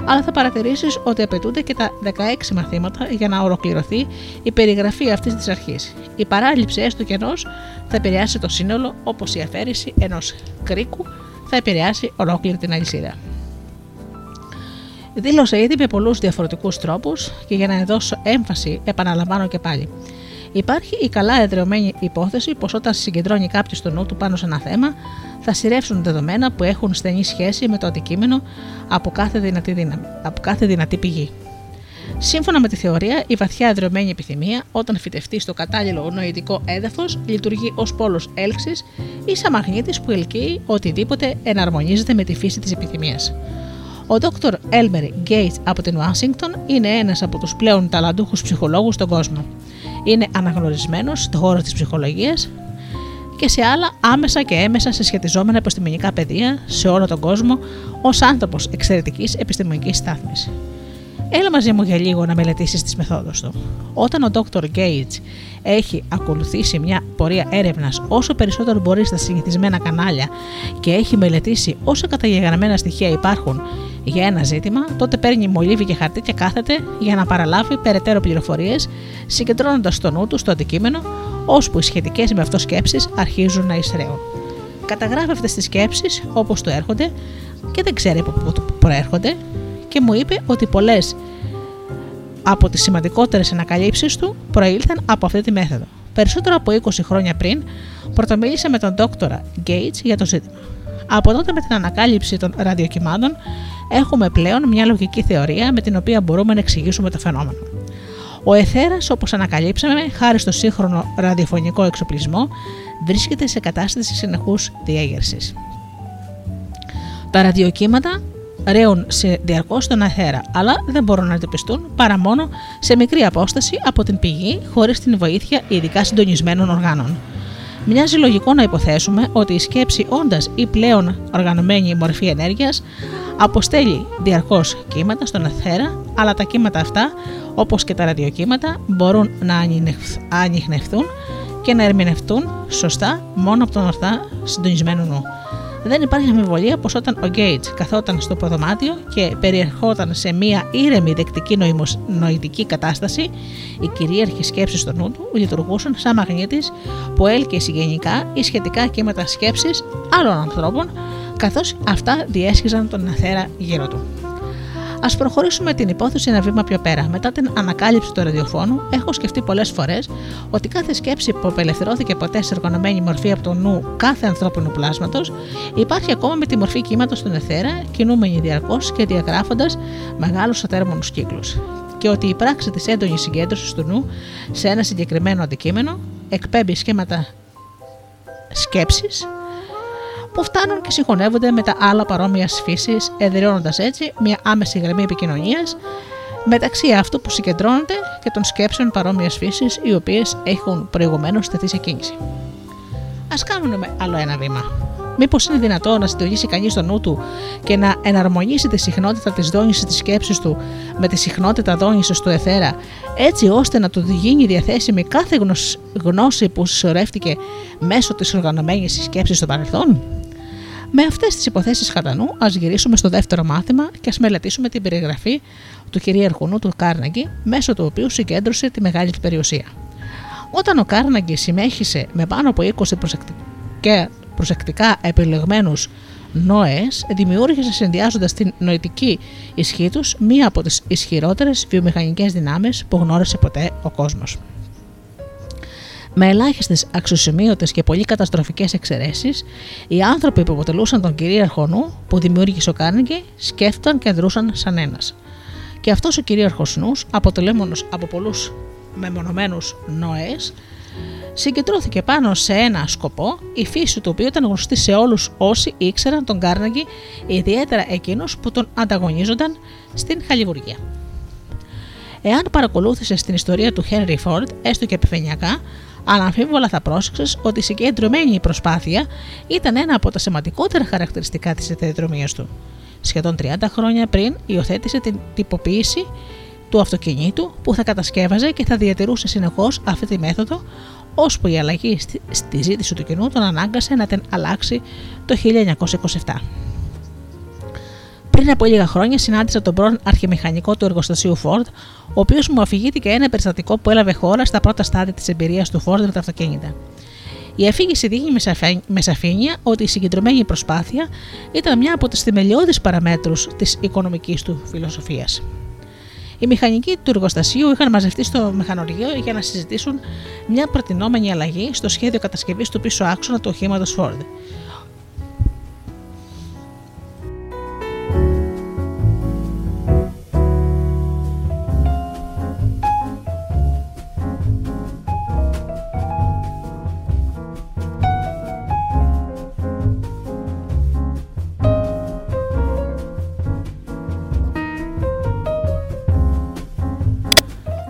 αλλά θα παρατηρήσεις ότι απαιτούνται και τα 16 μαθήματα για να ολοκληρωθεί η περιγραφή αυτής της αρχής. Η παράληψη έστω και ενός θα επηρεάσει το σύνολο, όπως η αφαίρεση ενός κρίκου θα επηρεάσει ολόκληρη την αλυσίδα. Δήλωσε ήδη με πολλούς διαφορετικούς τρόπους και για να δώσω έμφαση, επαναλαμβάνω και πάλι. Υπάρχει η καλά εδρεωμένη υπόθεση πως όταν συγκεντρώνει κάποιος το νου του πάνω σε ένα θέμα, θα σειρεύσουν δεδομένα που έχουν στενή σχέση με το αντικείμενο από κάθε δυνατή, δύναμη, από κάθε δυνατή πηγή. Σύμφωνα με τη θεωρία, η βαθιά εδρεωμένη επιθυμία, όταν φυτευτεί στο κατάλληλο νοητικό έδαφος, λειτουργεί ως πόλος έλξης ή σαν μαγνήτης που ελκύει οτιδήποτε εναρμονίζεται με τη φύση της επιθυμίας. Ο Dr. Elmer Gates από την Ουάσιγκτον είναι ένας από τους πλέον ταλαντούχους ψυχολόγους στον κόσμο. Είναι αναγνωρισμένος στον χώρο της ψυχολογίας και σε άλλα άμεσα και έμεσα συσχετιζόμενα επιστημονικά πεδία σε όλο τον κόσμο ως άνθρωπος εξαιρετικής επιστημονικής στάθμης. Έλα μαζί μου για λίγο να μελετήσεις τις μεθόδους του. Όταν ο Dr. Gates έχει ακολουθήσει μια πορεία έρευνας όσο περισσότερο μπορεί στα συνηθισμένα κανάλια και έχει μελετήσει όσα καταγεγραμμένα στοιχεία υπάρχουν για ένα ζήτημα, τότε παίρνει μολύβι και χαρτί και κάθεται για να παραλάβει περαιτέρω πληροφορίες, συγκεντρώνοντας το νου του στο αντικείμενο, ώσπου οι σχετικές με αυτό σκέψεις αρχίζουν να εισραίουν. Καταγράφει αυτές τις σκέψεις όπως του έρχονται και δεν ξέρει από πού προέρχονται και μου είπε ότι πολλές από τις σημαντικότερες ανακαλύψεις του προήλθαν από αυτή τη μέθοδο. Περισσότερο από 20 χρόνια πριν, πρωτομίλησε με τον δόκτορα Gates για το ζήτημα. Από τότε με την ανακάλυψη των ραδιοκυμάτων έχουμε πλέον μια λογική θεωρία με την οποία μπορούμε να εξηγήσουμε το φαινόμενο. Ο εθέρας, όπως ανακαλύψαμε, χάρη στο σύγχρονο ραδιοφωνικό εξοπλισμό, βρίσκεται σε κατάσταση συνεχούς διέγερσης. Τα ραδιοκύματα ρέουν διαρκώς στον αιθέρα, αλλά δεν μπορούν να αντιπιστούν παρά μόνο σε μικρή απόσταση από την πηγή χωρίς την βοήθεια ειδικά συντονισμένων οργάνων. Μοιάζει λογικό να υποθέσουμε ότι η σκέψη, όντας ή πλέον οργανωμένη μορφή ενέργειας, αποστέλει διαρκώς κύματα στον αιθέρα, αλλά τα κύματα αυτά, όπως και τα ραδιοκύματα, μπορούν να ανοιχνευτούν και να ερμηνευτούν σωστά μόνο από τον ορθά συντονισμένο νου. Δεν υπάρχει αμφιβολία πως όταν ο Γκέιτς καθόταν στο προδωμάτιο και περιερχόταν σε μία ήρεμη δεκτική νοημος- νοητική κατάσταση, οι κυρίαρχοι σκέψεις του νου του λειτουργούσαν σαν μαγνήτης που έλκυε συγγενικά ή σχετικά κύματα σκέψης άλλων ανθρώπων, καθώς αυτά διέσχιζαν τον αθέρα γύρω του. Α προχωρήσουμε την υπόθεση ένα βήμα πιο πέρα. Μετά την ανακάλυψη του ραδιοφώνου, έχω σκεφτεί πολλές φορές ότι κάθε σκέψη που απελευθερώθηκε ποτέ σε οργανωμένη μορφή από το νου κάθε ανθρώπινου πλάσματος υπάρχει ακόμα με τη μορφή κύματος στον εθέρα, κινούμενη διαρκώς και διαγράφοντας μεγάλους ατέρμονους κύκλους. Και ότι η πράξη της έντονης συγκέντρωσης του νου σε ένα συγκεκριμένο αντικείμενο εκπέμπει σχήματα σκέψης που φτάνουν και συγχωνεύονται με τα άλλα παρόμοια φύση, εδραιώνοντας έτσι μια άμεση γραμμή επικοινωνίας μεταξύ αυτού που συγκεντρώνεται και των σκέψεων παρόμοια φύση, οι οποίες έχουν προηγουμένως τεθεί σε κίνηση. Α κάνουμε άλλο ένα βήμα. Μήπως είναι δυνατό να συντονίσει κανείς το νου του και να εναρμονίσει τη συχνότητα της δόνησης της σκέψης του με τη συχνότητα δόνησης του εθέρα, έτσι ώστε να του γίνει διαθέσιμη κάθε γνωσ- γνώση που συσσωρεύτηκε μέσω της οργανωμένης σκέψης στο παρελθόν; Με αυτές τις υποθέσεις κατά νου, ας γυρίσουμε στο δεύτερο μάθημα και ας μελετήσουμε την περιγραφή του κυρίαρχου νου του Κάρναγκη, μέσω του οποίου συγκέντρωσε τη μεγάλη του περιουσία. Όταν ο Κάρναγκη συμμέχισε με πάνω από 20 προσεκτικά, προσεκτικά επιλεγμένους νόε, δημιούργησε συνδυάζοντας την νοητική ισχύ τους μία από τις ισχυρότερες βιομηχανικές δυνάμεις που γνώρισε ποτέ ο κόσμος. Με ελάχιστες αξιοσημείωτες και πολύ καταστροφικές εξαιρέσεις, οι άνθρωποι που αποτελούσαν τον κυρίαρχο νου που δημιούργησε ο Κάρνεγκη σκέφταν και δρούσαν σαν ένας. Και αυτός ο κυρίαρχος νους, αποτελέμενο από πολλούς μεμονωμένους νοές, συγκεντρώθηκε πάνω σε ένα σκοπό, η φύση του οποίου ήταν γνωστή σε όλους όσοι ήξεραν τον Κάρναγκη, ιδιαίτερα εκείνους που τον ανταγωνίζονταν στην χαλιβουργία. Εάν παρακολούθησες την ιστορία του Henry Ford, έστω και επιφανειακά, αναμφίβολα θα πρόσεξες ότι η συγκεντρωμένη προσπάθεια ήταν ένα από τα σημαντικότερα χαρακτηριστικά της εταιρεοδρομία του. Σχεδόν 30 χρόνια πριν υιοθέτησε την τυποποίηση του αυτοκινήτου που θα κατασκεύαζε και θα διατηρούσε συνεχώς αυτή τη μέθοδο, ώσπου η αλλαγή στη, στη ζήτηση του κοινού τον ανάγκασε να την αλλάξει το 1927. Πριν από λίγα χρόνια συνάντησα τον πρώην αρχιμηχανικό του εργοστασίου Ford, ο οποίος μου αφηγήθηκε ένα περιστατικό που έλαβε χώρα στα πρώτα στάδια της εμπειρίας του Ford με τα αυτοκίνητα. Η αφήγηση δείχνει με σαφέ- με σαφήνεια ότι η συγκεντρωμένη προσπάθεια ήταν μια από τις θεμελιώδεις παραμέτρους της οικονομικής του φιλοσοφίας. Οι μηχανικοί του εργοστασίου είχαν μαζευτεί στο μηχανοργείο για να συζητήσουν μια προτινόμενη αλλαγή στο σχέδιο κατασκευής του πίσω άξονα του οχήματος Ford.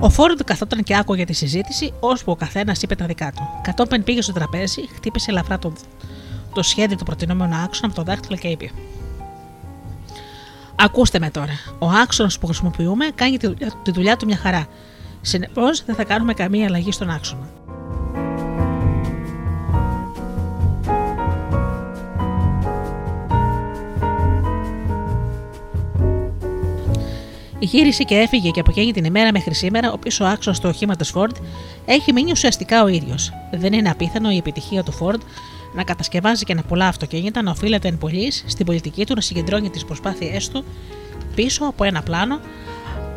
Ο Φόρντ καθόταν και άκουγε τη συζήτηση, ώσπου ο καθένας είπε τα δικά του. Κατόπιν πήγε στο τραπέζι, χτύπησε ελαφρά το, το σχέδιο του προτινόμενου άξονα με το δάχτυλο και είπε: Ακούστε με τώρα. Ο άξονας που χρησιμοποιούμε κάνει τη δουλειά, τη δουλειά του μια χαρά. Συνεπώς δεν θα κάνουμε καμία αλλαγή στον άξονα. Γύρισε και έφυγε και από εκείνη την ημέρα μέχρι σήμερα ο πίσω άξονα του οχήματος Ford έχει μείνει ουσιαστικά ο ίδιος. Δεν είναι απίθανο η επιτυχία του Ford να κατασκευάζει και να πουλά αυτοκίνητα να οφείλεται εν πολλής στην πολιτική του να συγκεντρώνει τις προσπάθειές του πίσω από ένα πλάνο,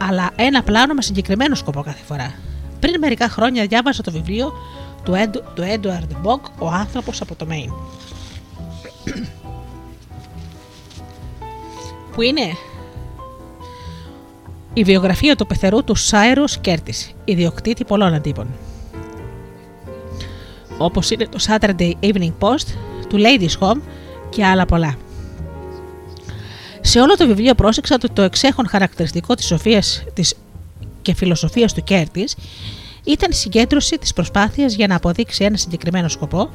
αλλά ένα πλάνο με συγκεκριμένο σκοπό κάθε φορά. Πριν μερικά χρόνια διάβασα το βιβλίο του, Έντου, του Edward Bock, Ο άνθρωπος από το Maine. <clears throat> που είναι η βιογραφία του πεθερού του Σάιρους Κέρτης, ιδιοκτήτη πολλών αντίπων. Όπως είναι το Saturday Evening Post, του Ladies Home και άλλα πολλά. Σε όλο το βιβλίο πρόσεξα ότι το εξέχον χαρακτηριστικό της σοφίας της και φιλοσοφίας του Κέρτης ήταν η συγκέντρωση της προσπάθειας για να αποδείξει ένα συγκεκριμένο σκοπό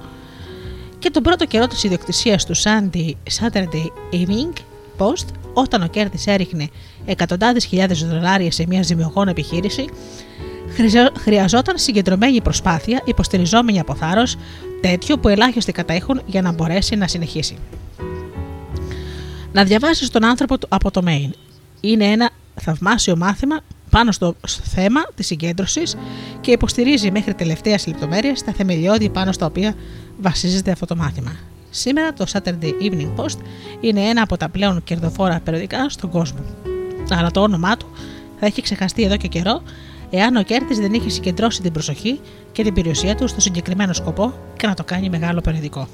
και τον πρώτο καιρό της ιδιοκτησίας του Sunday, Saturday Evening Post, όταν ο Κέρτης έριχνε εκατοντάδες χιλιάδες δολάρια σε μια ζημιογόνο επιχείρηση, χρειαζο- χρειαζόταν συγκεντρωμένη προσπάθεια υποστηριζόμενη από θάρρος, τέτοιο που ελάχιστοι κατέχουν για να μπορέσει να συνεχίσει. Να διαβάσεις τον άνθρωπο του από το mail. Είναι ένα θαυμάσιο μάθημα πάνω στο στο θέμα της συγκέντρωσης και υποστηρίζει μέχρι τελευταίας λεπτομέρειας τα θεμελιώδη πάνω στα οποία βασίζεται αυτό το μάθημα. Σήμερα το Saturday Evening Post είναι ένα από τα πλέον κερδοφόρα περιοδικά στον κόσμο. Αλλά το όνομά του θα έχει ξεχαστεί εδώ και καιρό, εάν ο Κέρτης δεν είχε συγκεντρώσει την προσοχή και την περιουσία του στο συγκεκριμένο σκοπό και να το κάνει μεγάλο περιοδικό.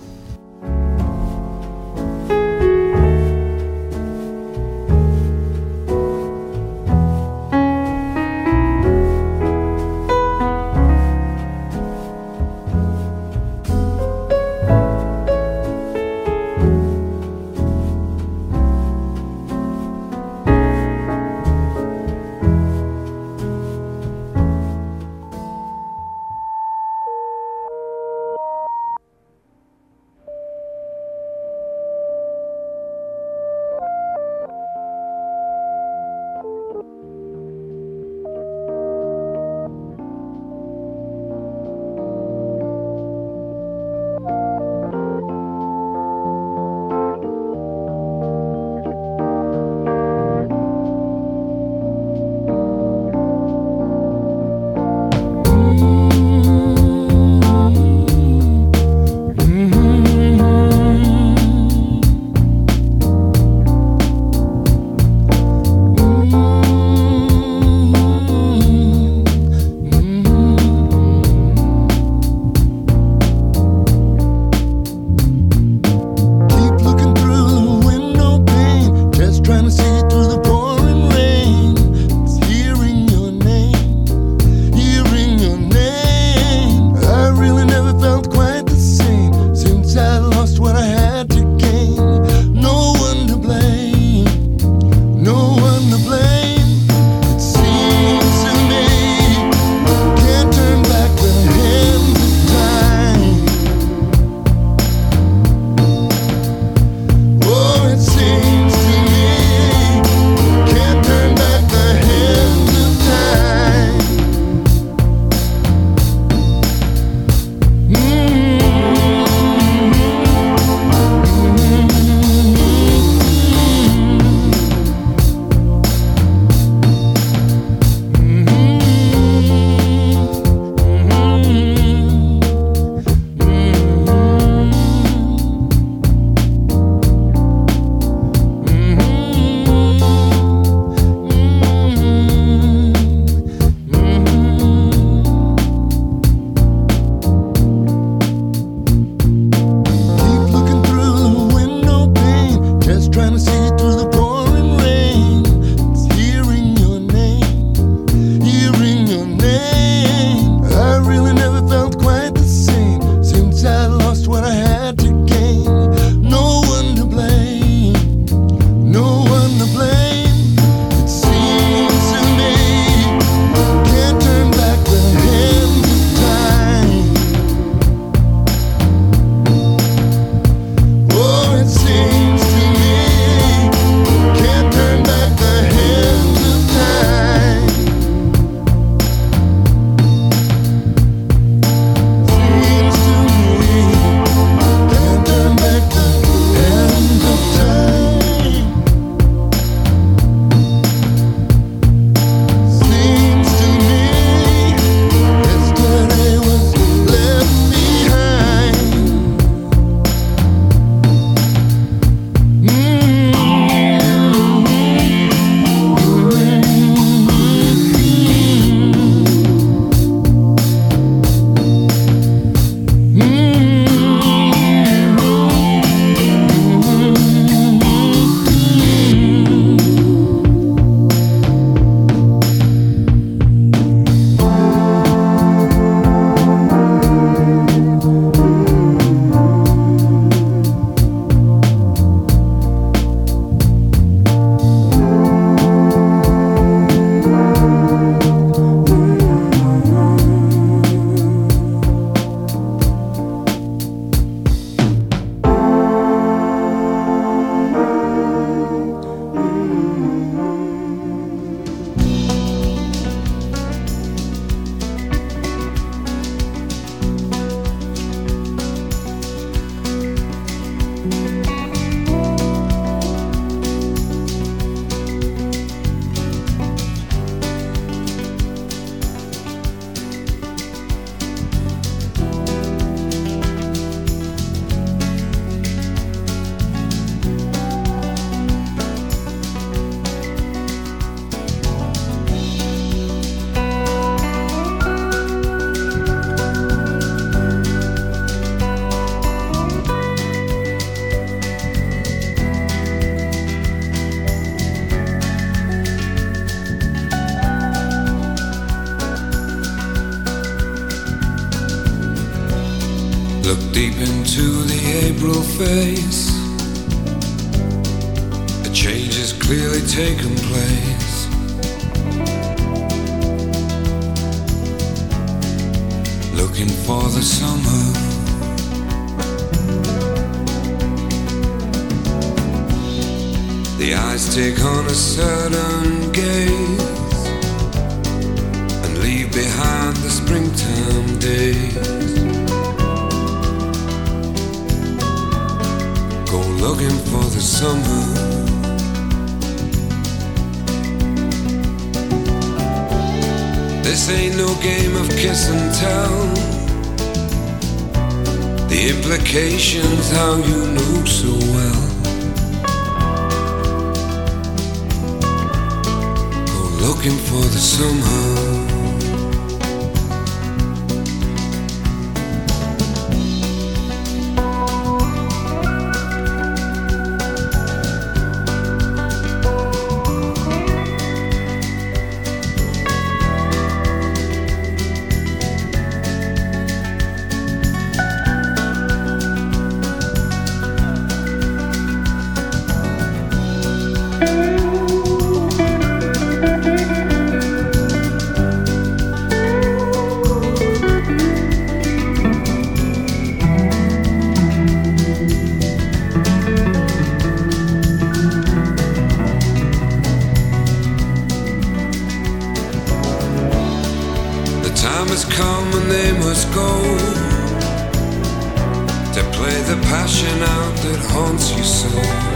Haunts you so.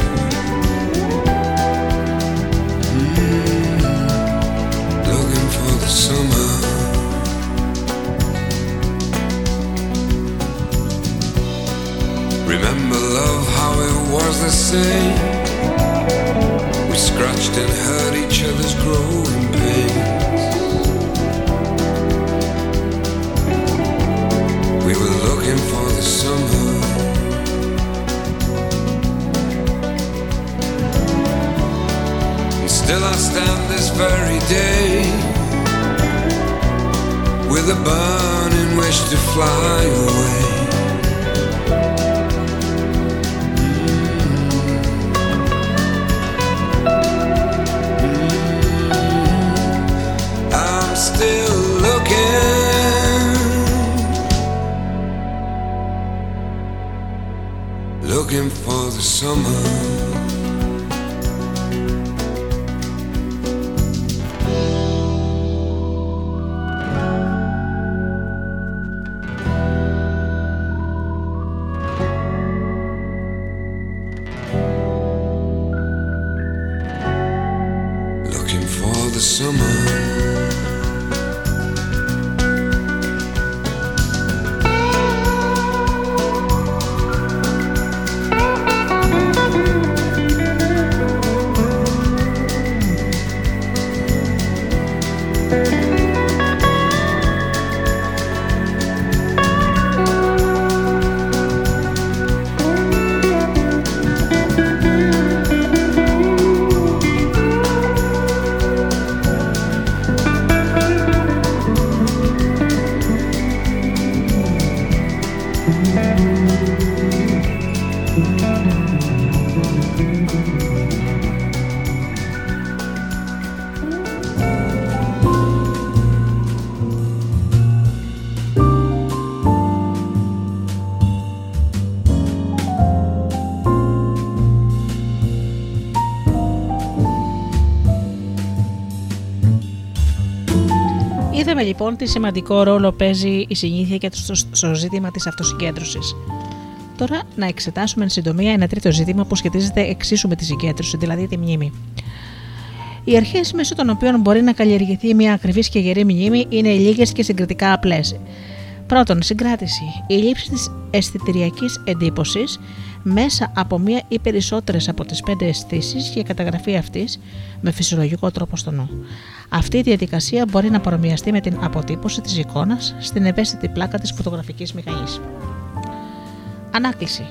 Είδαμε λοιπόν τι σημαντικό ρόλο παίζει η συνήθεια και στο, στο ζήτημα της αυτοσυγκέντρωσης. Τώρα να εξετάσουμε εν συντομία ένα τρίτο ζήτημα που σχετίζεται εξίσου με τη συγκέντρωση, δηλαδή τη μνήμη. Οι αρχές μέσω των οποίων μπορεί να καλλιεργηθεί μια ακριβής και γερή μνήμη είναι λίγες και συγκριτικά απλές. Πρώτον, συγκράτηση. Η λήψη της αισθητηριακής εντύπωσης μέσα από μία ή περισσότερες από τις πέντε αισθήσεις και η καταγραφή αυτής με φυσιολογικό τρόπο στο νου. Αυτή η διαδικασία μπορεί να παρομοιαστεί με την αποτύπωση της εικόνας στην ευαίσθητη πλάκα της φωτογραφικής μηχανής. Ανάκληση.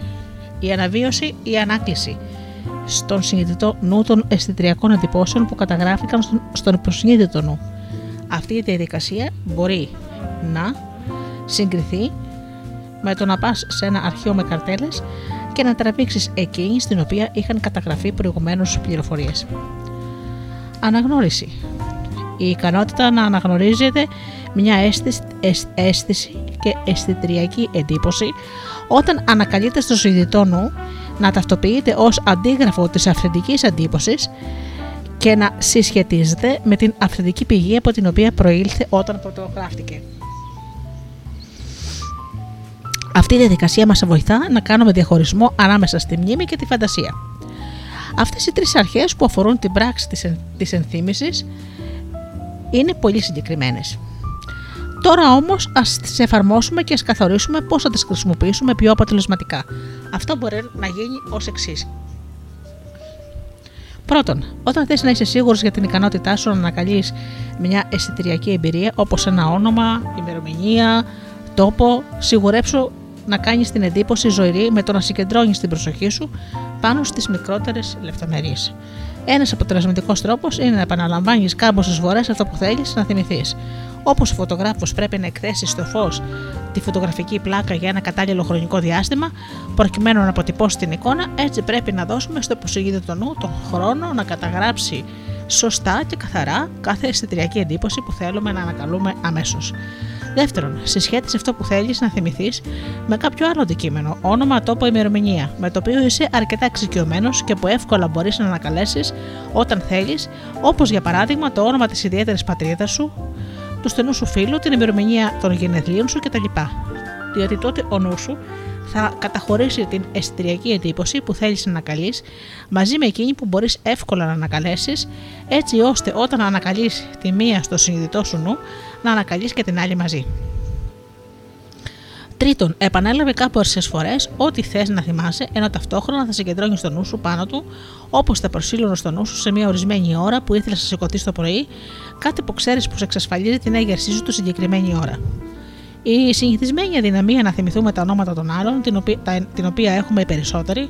Η αναβίωση ή ανάκληση στον συνειδητό νου των αισθητηριακών εντυπώσεων που καταγράφηκαν στον, στον υποσυνείδητο νου. Αυτή η διαδικασία μπορεί να συγκριθεί με το να πας σε ένα αρχείο με καρτέλες και να τραβήξεις εκείνη στην οποία είχαν καταγραφεί προηγουμένως πληροφορίες. Αναγνώριση. Η ικανότητα να αναγνωρίζετε μια αίσθηση, αισ- αίσθηση και αισθητριακή εντύπωση όταν ανακαλείται στο συνειδητό νου να ταυτοποιείται ως αντίγραφο της αυθεντικής αντίπωσης και να συσχετίζεται με την αυθεντική πηγή από την οποία προήλθε όταν φωτογράφτηκε. Αυτή η διαδικασία μας βοηθά να κάνουμε διαχωρισμό ανάμεσα στη μνήμη και τη φαντασία. Αυτές οι τρεις αρχές που αφορούν την πράξη της, εν, της ενθύμησης είναι πολύ συγκεκριμένες. Τώρα όμως ας τις εφαρμόσουμε και ας καθορίσουμε πώς θα τις χρησιμοποιήσουμε πιο αποτελεσματικά. Αυτό μπορεί να γίνει ως εξής. Πρώτον, όταν θες να είσαι σίγουρος για την ικανότητά σου να ανακαλείς μια αισθητηριακή εμπειρία όπως ένα όνομα, ημερομηνία, τόπο, σιγουρέψου να κάνεις την εντύπωση ζωηρή με το να συγκεντρώνεις την προσοχή σου πάνω στις μικρότερες λεπτομέρειες. Ένας αποτελεσματικός τρόπος είναι να επαναλαμβάνεις κάμποσε φορές αυτό που θέλεις να θυμηθείς. Όπως ο φωτογράφος πρέπει να εκθέσει στο φως τη φωτογραφική πλάκα για ένα κατάλληλο χρονικό διάστημα, προκειμένου να αποτυπώσει την εικόνα, έτσι πρέπει να δώσουμε στο υποσυνείδητο νου τον χρόνο να καταγράψει σωστά και καθαρά κάθε αισθητηριακή εντύπωση που θέλουμε να ανακαλούμε αμέσως. Δεύτερον, συσχέτισε αυτό που θέλεις να θυμηθείς με κάποιο άλλο αντικείμενο, όνομα, τόπο, ημερομηνία, με το οποίο είσαι αρκετά εξοικειωμένος και που εύκολα μπορείς να ανακαλέσεις όταν θέλεις, όπως για παράδειγμα το όνομα της ιδιαίτερης πατρίδας σου, του στενού σου φίλου, την ημερομηνία των γενεθλίων σου κτλ. Διότι τότε ο νους σου θα καταχωρήσει την αισθητηριακή εντύπωση που θέλεις να ανακαλείς μαζί με εκείνη που μπορείς εύκολα να ανακαλέσεις, έτσι ώστε όταν ανακαλείς τη μία στο συνειδητό σου νου, να ανακαλεί και την άλλη μαζί. Τρίτον, επανέλαβε κάποιε φορές ό,τι θες να θυμάσαι, ενώ ταυτόχρονα θα συγκεντρώνει το νου σου πάνω του, όπως θα προσήλωνε στο νου σου σε μια ορισμένη ώρα που ήθελε να σηκωθεί το πρωί, κάτι που ξέρεις που σε εξασφαλίζει την έγερσή σου τη συγκεκριμένη ώρα. Η συνηθισμένη αδυναμία να θυμηθούμε τα ονόματα των άλλων, την οποία, τα- την οποία έχουμε οι περισσότεροι,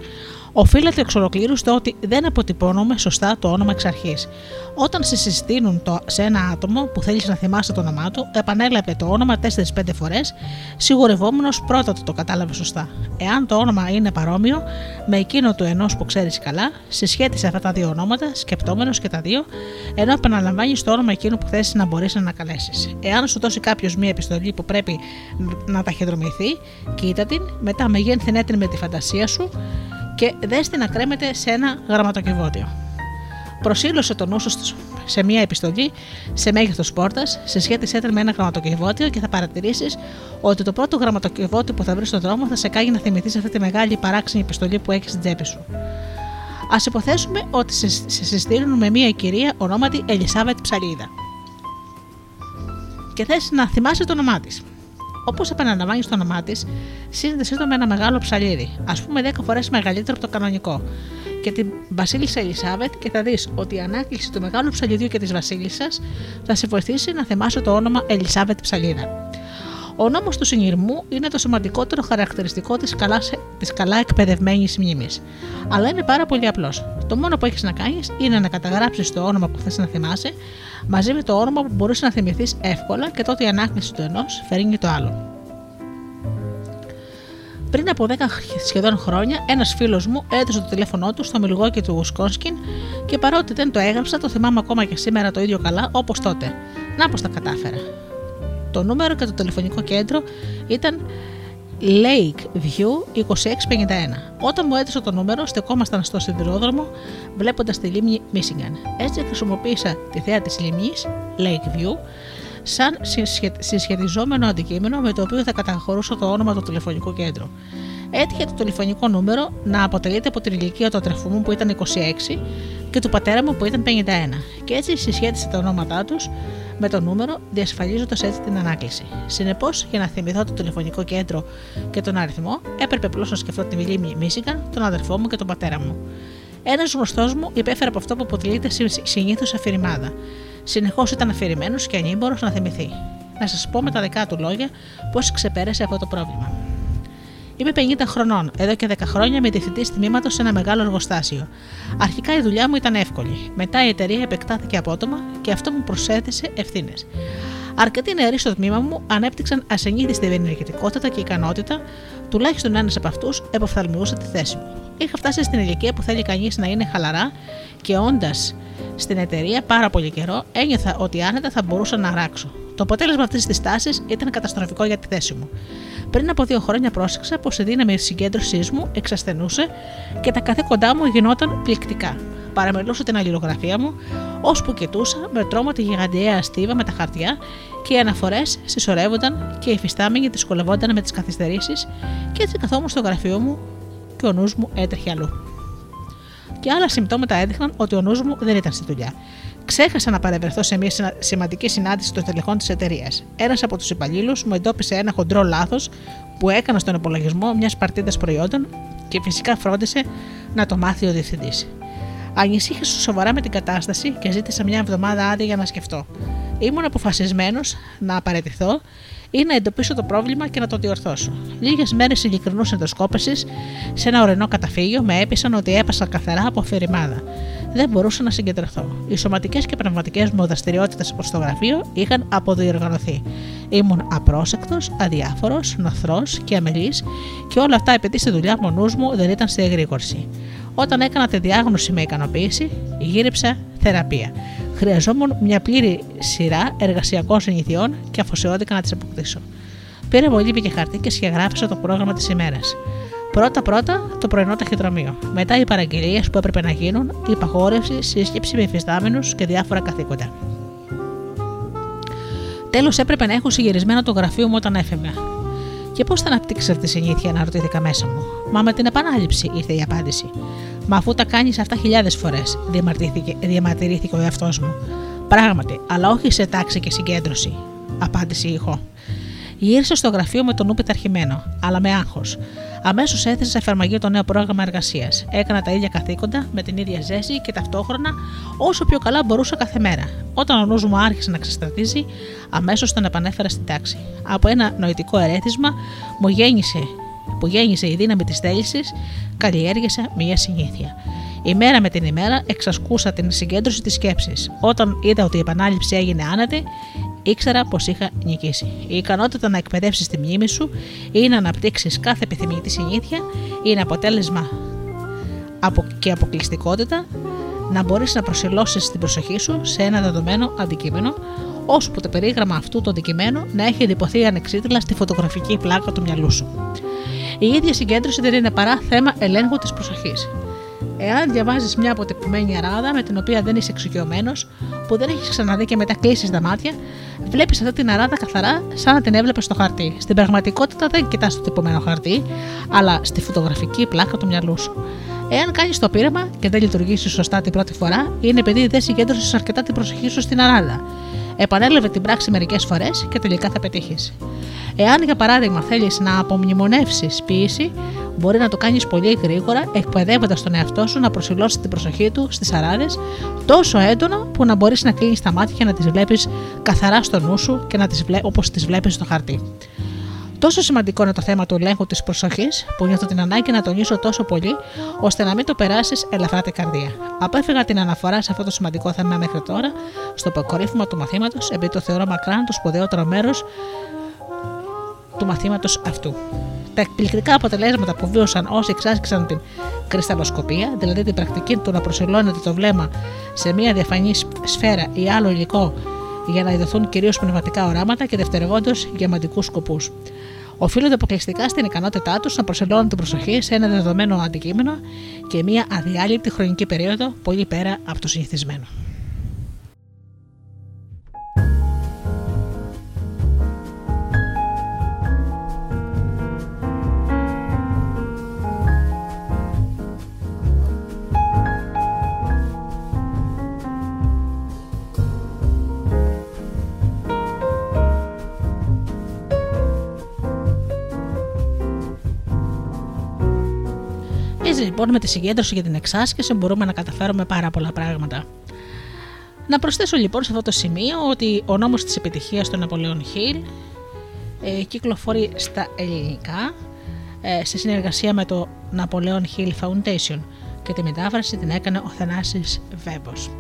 οφείλεται εξ ολοκλήρους στο ότι δεν αποτυπώνουμε σωστά το όνομα εξ αρχής. Όταν σε συστήνουν το, σε ένα άτομο που θέλεις να θυμάσαι το όνομά του, επανέλαβε το όνομα 4-5 φορές, σιγουρευόμενο πρώτα ότι το κατάλαβε σωστά. Εάν το όνομα είναι παρόμοιο με εκείνο του ενός που ξέρεις καλά, συσχέτισε αυτά τα δύο ονόματα, σκεπτόμενος και τα δύο, ενώ επαναλαμβάνεις το όνομα εκείνου που θες να μπορείς να ανακαλέσεις. Εάν σου δώσει κάποιος μία επιστολή που πρέπει να ταχυδρομηθεί, κοίτα την, μετά μεγένθηνε την με τη φαντασία σου και δες την να κρέμεται σε ένα γραμματοκιβώτιο. Προσήλωσε το νου σου σε μία επιστολή σε μέγεθος πόρτας, σε σχέτισέ την με ένα γραμματοκιβώτιο και θα παρατηρήσεις ότι το πρώτο γραμματοκιβώτιο που θα βρεις στον δρόμο θα σε κάνει να θυμηθείς αυτή τη μεγάλη παράξενη επιστολή που έχεις στην τσέπη σου. Α υποθέσουμε ότι σε, σε συστήνουν με μία κυρία ονόματι Ελισάβετ Ψαλίδα. Και θες να θυμάσαι το όνομά της. Όπως επαναλαμβάνει το όνομά της, σύνδεσαι το με ένα μεγάλο ψαλίδι, ας πούμε 10 φορές μεγαλύτερο από το κανονικό, και την Βασίλισσα Ελισάβετ και θα δεις ότι η ανάκληση του μεγάλου ψαλιδιού και της Βασίλισσας θα σε βοηθήσει να θυμάσαι το όνομα Ελισάβετ Ψαλίδα. Ο νόμος του συνειρμού είναι το σημαντικότερο χαρακτηριστικό της καλά, της καλά εκπαιδευμένης μνήμης. Αλλά είναι πάρα πολύ απλός. Το μόνο που έχεις να κάνεις είναι να καταγράψεις το όνομα που θες να θυμάσαι μαζί με το όνομα που μπορείς να θυμηθείς εύκολα και τότε η ανάκληση του ενός φέρνει το άλλο. Πριν από 10 σχεδόν χρόνια, ένας φίλος μου έδωσε το τηλέφωνό του στο Μιλγόκι του Ουσκόνσκιν και παρότι δεν το έγραψα, το θυμάμαι ακόμα και σήμερα το ίδιο καλά όπως τότε. Να πώς τα κατάφερα. Το νούμερο και το τηλεφωνικό κέντρο ήταν Lake View 2651. Όταν μου έδωσε το νούμερο, στεκόμασταν στο σιδηρόδρομο βλέποντας τη λίμνη Michigan. Έτσι χρησιμοποίησα τη θέα της λίμνης Lake View σαν συσχε- συσχετιζόμενο αντικείμενο με το οποίο θα καταχωρούσα το όνομα του τηλεφωνικού κέντρου. Έτυχε το τηλεφωνικό νούμερο να αποτελείται από την ηλικία του αδερφού μου που ήταν 26 και του πατέρα μου που ήταν 51. Και έτσι συσχέτισε τα ονόματά τους με το νούμερο, διασφαλίζοντας έτσι την ανάκληση. Συνεπώς, για να θυμηθώ το τηλεφωνικό κέντρο και τον αριθμό, έπρεπε απλώς να σκεφτώ τη λίμνη Μίσιγκαν, τον αδερφό μου και τον πατέρα μου. Ένας γνωστός μου υπέφερε από αυτό που αποτελείται συνήθως αφηρημάδα. Συνεχώς ήταν αφηρημένος και ανήμπορος να θυμηθεί. Να σας πω με τα δικά του λόγια πώς ξεπέρασε αυτό το πρόβλημα. Είμαι 50 χρονών, εδώ και 10 χρόνια είμαι διευθυντής τμήματος σε ένα μεγάλο εργοστάσιο. Αρχικά η δουλειά μου ήταν εύκολη. Μετά η εταιρεία επεκτάθηκε απότομα και αυτό μου προσέθεσε ευθύνες. Αρκετοί νεαροί στο τμήμα μου ανέπτυξαν ασυνήθιστη ενεργητικότητα και ικανότητα, τουλάχιστον ένας από αυτούς εποφθαλμιούσε τη θέση μου. Είχα φτάσει στην ηλικία που θέλει κανείς να είναι χαλαρά και όντα στην εταιρεία πάρα πολύ καιρό, ένιωθα ότι άνετα θα μπορούσα να αράξω. Το αποτέλεσμα αυτής της τάσης ήταν καταστροφικό για τη θέση μου. Πριν από δύο χρόνια πρόσεξα πως η δύναμη συγκέντρωσής μου εξασθενούσε και τα καθήκοντά μου γινόταν πληκτικά. Παραμελούσα την αλληλογραφία μου, ώσπου κοιτούσα με τρόμο τη γιγαντιαία στίβα με τα χαρτιά και οι αναφορές συσσωρεύονταν και οι φυστάμενοι δυσκολευόταν με τις καθυστερήσεις και έτσι καθόμουν στο γραφείο μου και ο νους μου έτρεχε αλλού. Και άλλα συμπτώματα έδειχναν ότι ο νους μου δεν ήταν στη δουλειά. Ξέχασα να παρευρεθώ σε μια συνα- σημαντική συνάντηση των τελεχών της εταιρείας. Ένας από τους υπαλλήλους μου εντόπισε ένα χοντρό λάθος που έκανα στον υπολογισμό μιας παρτίδας προϊόντων και φυσικά φρόντισε να το μάθει ο διευθυντής. Ανησύχησα σοβαρά με την κατάσταση και ζήτησα μια εβδομάδα άδεια για να σκεφτώ. Ήμουν αποφασισμένος να απαρατηθώ ή να εντοπίσω το πρόβλημα και να το διορθώσω. Λίγες μέρες ειλικρινού ενδοσκόπησης σε ένα ορεινό καταφύγιο με έπεισαν ότι έπασα καθαρά από αφηρημάδα. Δεν μπορούσα να συγκεντρωθώ. Οι σωματικές και πνευματικές μου δραστηριότητες προς το γραφείο είχαν αποδιοργανωθεί. Ήμουν απρόσεκτος, αδιάφορος, νοθρός και αμελής και όλα αυτά επειδή στη δουλειά μου ο νους μου δεν ήταν σε εγρήγορση. Όταν έκανα τη διάγνωση με ικανοποίηση, γύριψα θεραπεία. Χρειαζόμουν μια πλήρη σειρά εργασιακών συνηθιών και αφοσιώθηκα να τις αποκτήσω. Πήρα μολύβι και χαρτί και σχεγράφησα το πρόγραμμα της ημέρας. Πρώτα-πρώτα το πρωινό ταχυδρομείο. Μετά οι παραγγελίες που έπρεπε να γίνουν, η υπαγόρευση, σύσκεψη με υφιστάμενους και διάφορα καθήκοντα. Τέλος έπρεπε να έχω συγυρισμένο το γραφείο μου όταν έφευγα. Και πώς θα αναπτύξει αυτή τη συνήθεια, αναρωτήθηκα μέσα μου. Μα με την επανάληψη ήρθε η απάντηση. Μα αφού τα κάνεις αυτά χιλιάδες φορές, διαμαρτυρήθηκε ο εαυτός μου. Πράγματι, αλλά όχι σε τάξη και συγκέντρωση, απάντησε η ηχό. Γύρισα στο γραφείο με το νου πειθαρχημένο, αλλά με άγχος. Αμέσως έθεσα σε εφαρμογή το νέο πρόγραμμα εργασίας. Έκανα τα ίδια καθήκοντα με την ίδια ζέση και ταυτόχρονα όσο πιο καλά μπορούσα κάθε μέρα. Όταν ο νους μου άρχισε να ξεστρατίζει, αμέσως τον επανέφερα στην τάξη. Από ένα νοητικό ερέθισμα μου γέννησε, που γέννησε η δύναμη της θέλησης, καλλιέργησα μια συνήθεια. Η μέρα με την ημέρα εξασκούσα την συγκέντρωση της σκέψης. Όταν είδα ότι η επανάληψη έγινε άνετη, ήξερα πως είχα νικήσει. Η ικανότητα να εκπαιδεύσεις τη μνήμη σου ή να αναπτύξεις κάθε επιθυμητή συνήθεια είναι αποτέλεσμα από και αποκλειστικότητα να μπορείς να προσιλώσεις την προσοχή σου σε ένα δεδομένο αντικείμενο, ώσπου το περίγραμμα αυτού του αντικειμένου να έχει εντυπωθεί ανεξίτηλα στη φωτογραφική πλάκα του μυαλού σου. Η ίδια συγκέντρωση δεν είναι παρά θέμα ελέγχου της προσοχής. Εάν διαβάζεις μια αποτυπωμένη αράδα με την οποία δεν είσαι εξοικειωμένος, που δεν έχεις ξαναδεί και μετά κλείσει τα μάτια, βλέπεις αυτή την αράδα καθαρά σαν να την έβλεπες στο χαρτί. Στην πραγματικότητα δεν κοιτάς το τυπωμένο χαρτί, αλλά στη φωτογραφική πλάκα του μυαλού σου. Εάν κάνεις το πείραμα και δεν λειτουργήσει σωστά την πρώτη φορά, είναι επειδή δεν συγκέντρωσες αρκετά την προσοχή σου στην αράδα. Επανέλαβε την πράξη μερικές φορές και τελικά θα πετύχεις. Εάν για παράδειγμα θέλεις να απομνημονεύσεις ποιήση, μπορεί να το κάνεις πολύ γρήγορα, εκπαιδεύοντας τον εαυτό σου να προσιλώσεις την προσοχή του στις αράδες τόσο έντονα που να μπορείς να κλείνεις τα μάτια και να τις βλέπεις καθαρά στο νου σου και να τις βλέ... όπως τις βλέπεις στο χαρτί. Τόσο σημαντικό είναι το θέμα του ελέγχου της προσοχής, που νιώθω την ανάγκη να τονίσω τόσο πολύ, ώστε να μην το περάσεις ελαφρά την καρδία. Απέφυγα την αναφορά σε αυτό το σημαντικό θέμα μέχρι τώρα, στο αποκορύφωμα του μαθήματος, επειδή το θεωρώ μακράν το σπουδαιότερο μέρο του μαθήματος αυτού. Τα εκπληκτικά αποτελέσματα που βίωσαν όσοι εξάσκησαν την κρυσταλλοσκοπία, δηλαδή την πρακτική του να προσελώνεται το βλέμμα σε μια διαφανή σφαίρα ή άλλο υλικό για να ειδωθούν κυρίως πνευματικά οράματα και δευτερευόντω για μαντικού σκοπούς. Οφείλονται αποκλειστικά στην ικανότητά τους να προσελώνουν την προσοχή σε ένα δεδομένο αντικείμενο και μια αδιάλειπτη χρονική περίοδο πολύ πέρα από το συνηθισμένο. Έτσι λοιπόν με τη συγκέντρωση για την εξάσκηση μπορούμε να καταφέρουμε πάρα πολλά πράγματα. Να προσθέσω λοιπόν σε αυτό το σημείο ότι ο νόμος της επιτυχίας του Ναπολέον Χιλ ε, κυκλοφορεί στα ελληνικά ε, σε συνεργασία με το Napoleon Hill Foundation και τη μετάφραση την έκανε ο Θανάσης Βέμπος.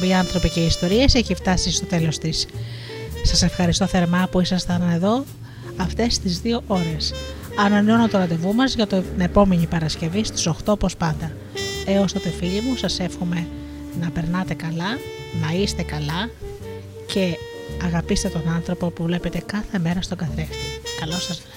Εκπομπή Άνθρωποι και Ιστορίες έχει φτάσει στο τέλος της. Σας ευχαριστώ θερμά που ήσασταν εδώ αυτές τις δύο ώρες. Ανανεώνω το ραντεβού μας για την επόμενη Παρασκευή στις 8 όπως πάντα. Έως τότε φίλοι μου σας εύχομαι να περνάτε καλά, να είστε καλά και αγαπήστε τον άνθρωπο που βλέπετε κάθε μέρα στον καθρέφτη. Καλό σας βράδυ.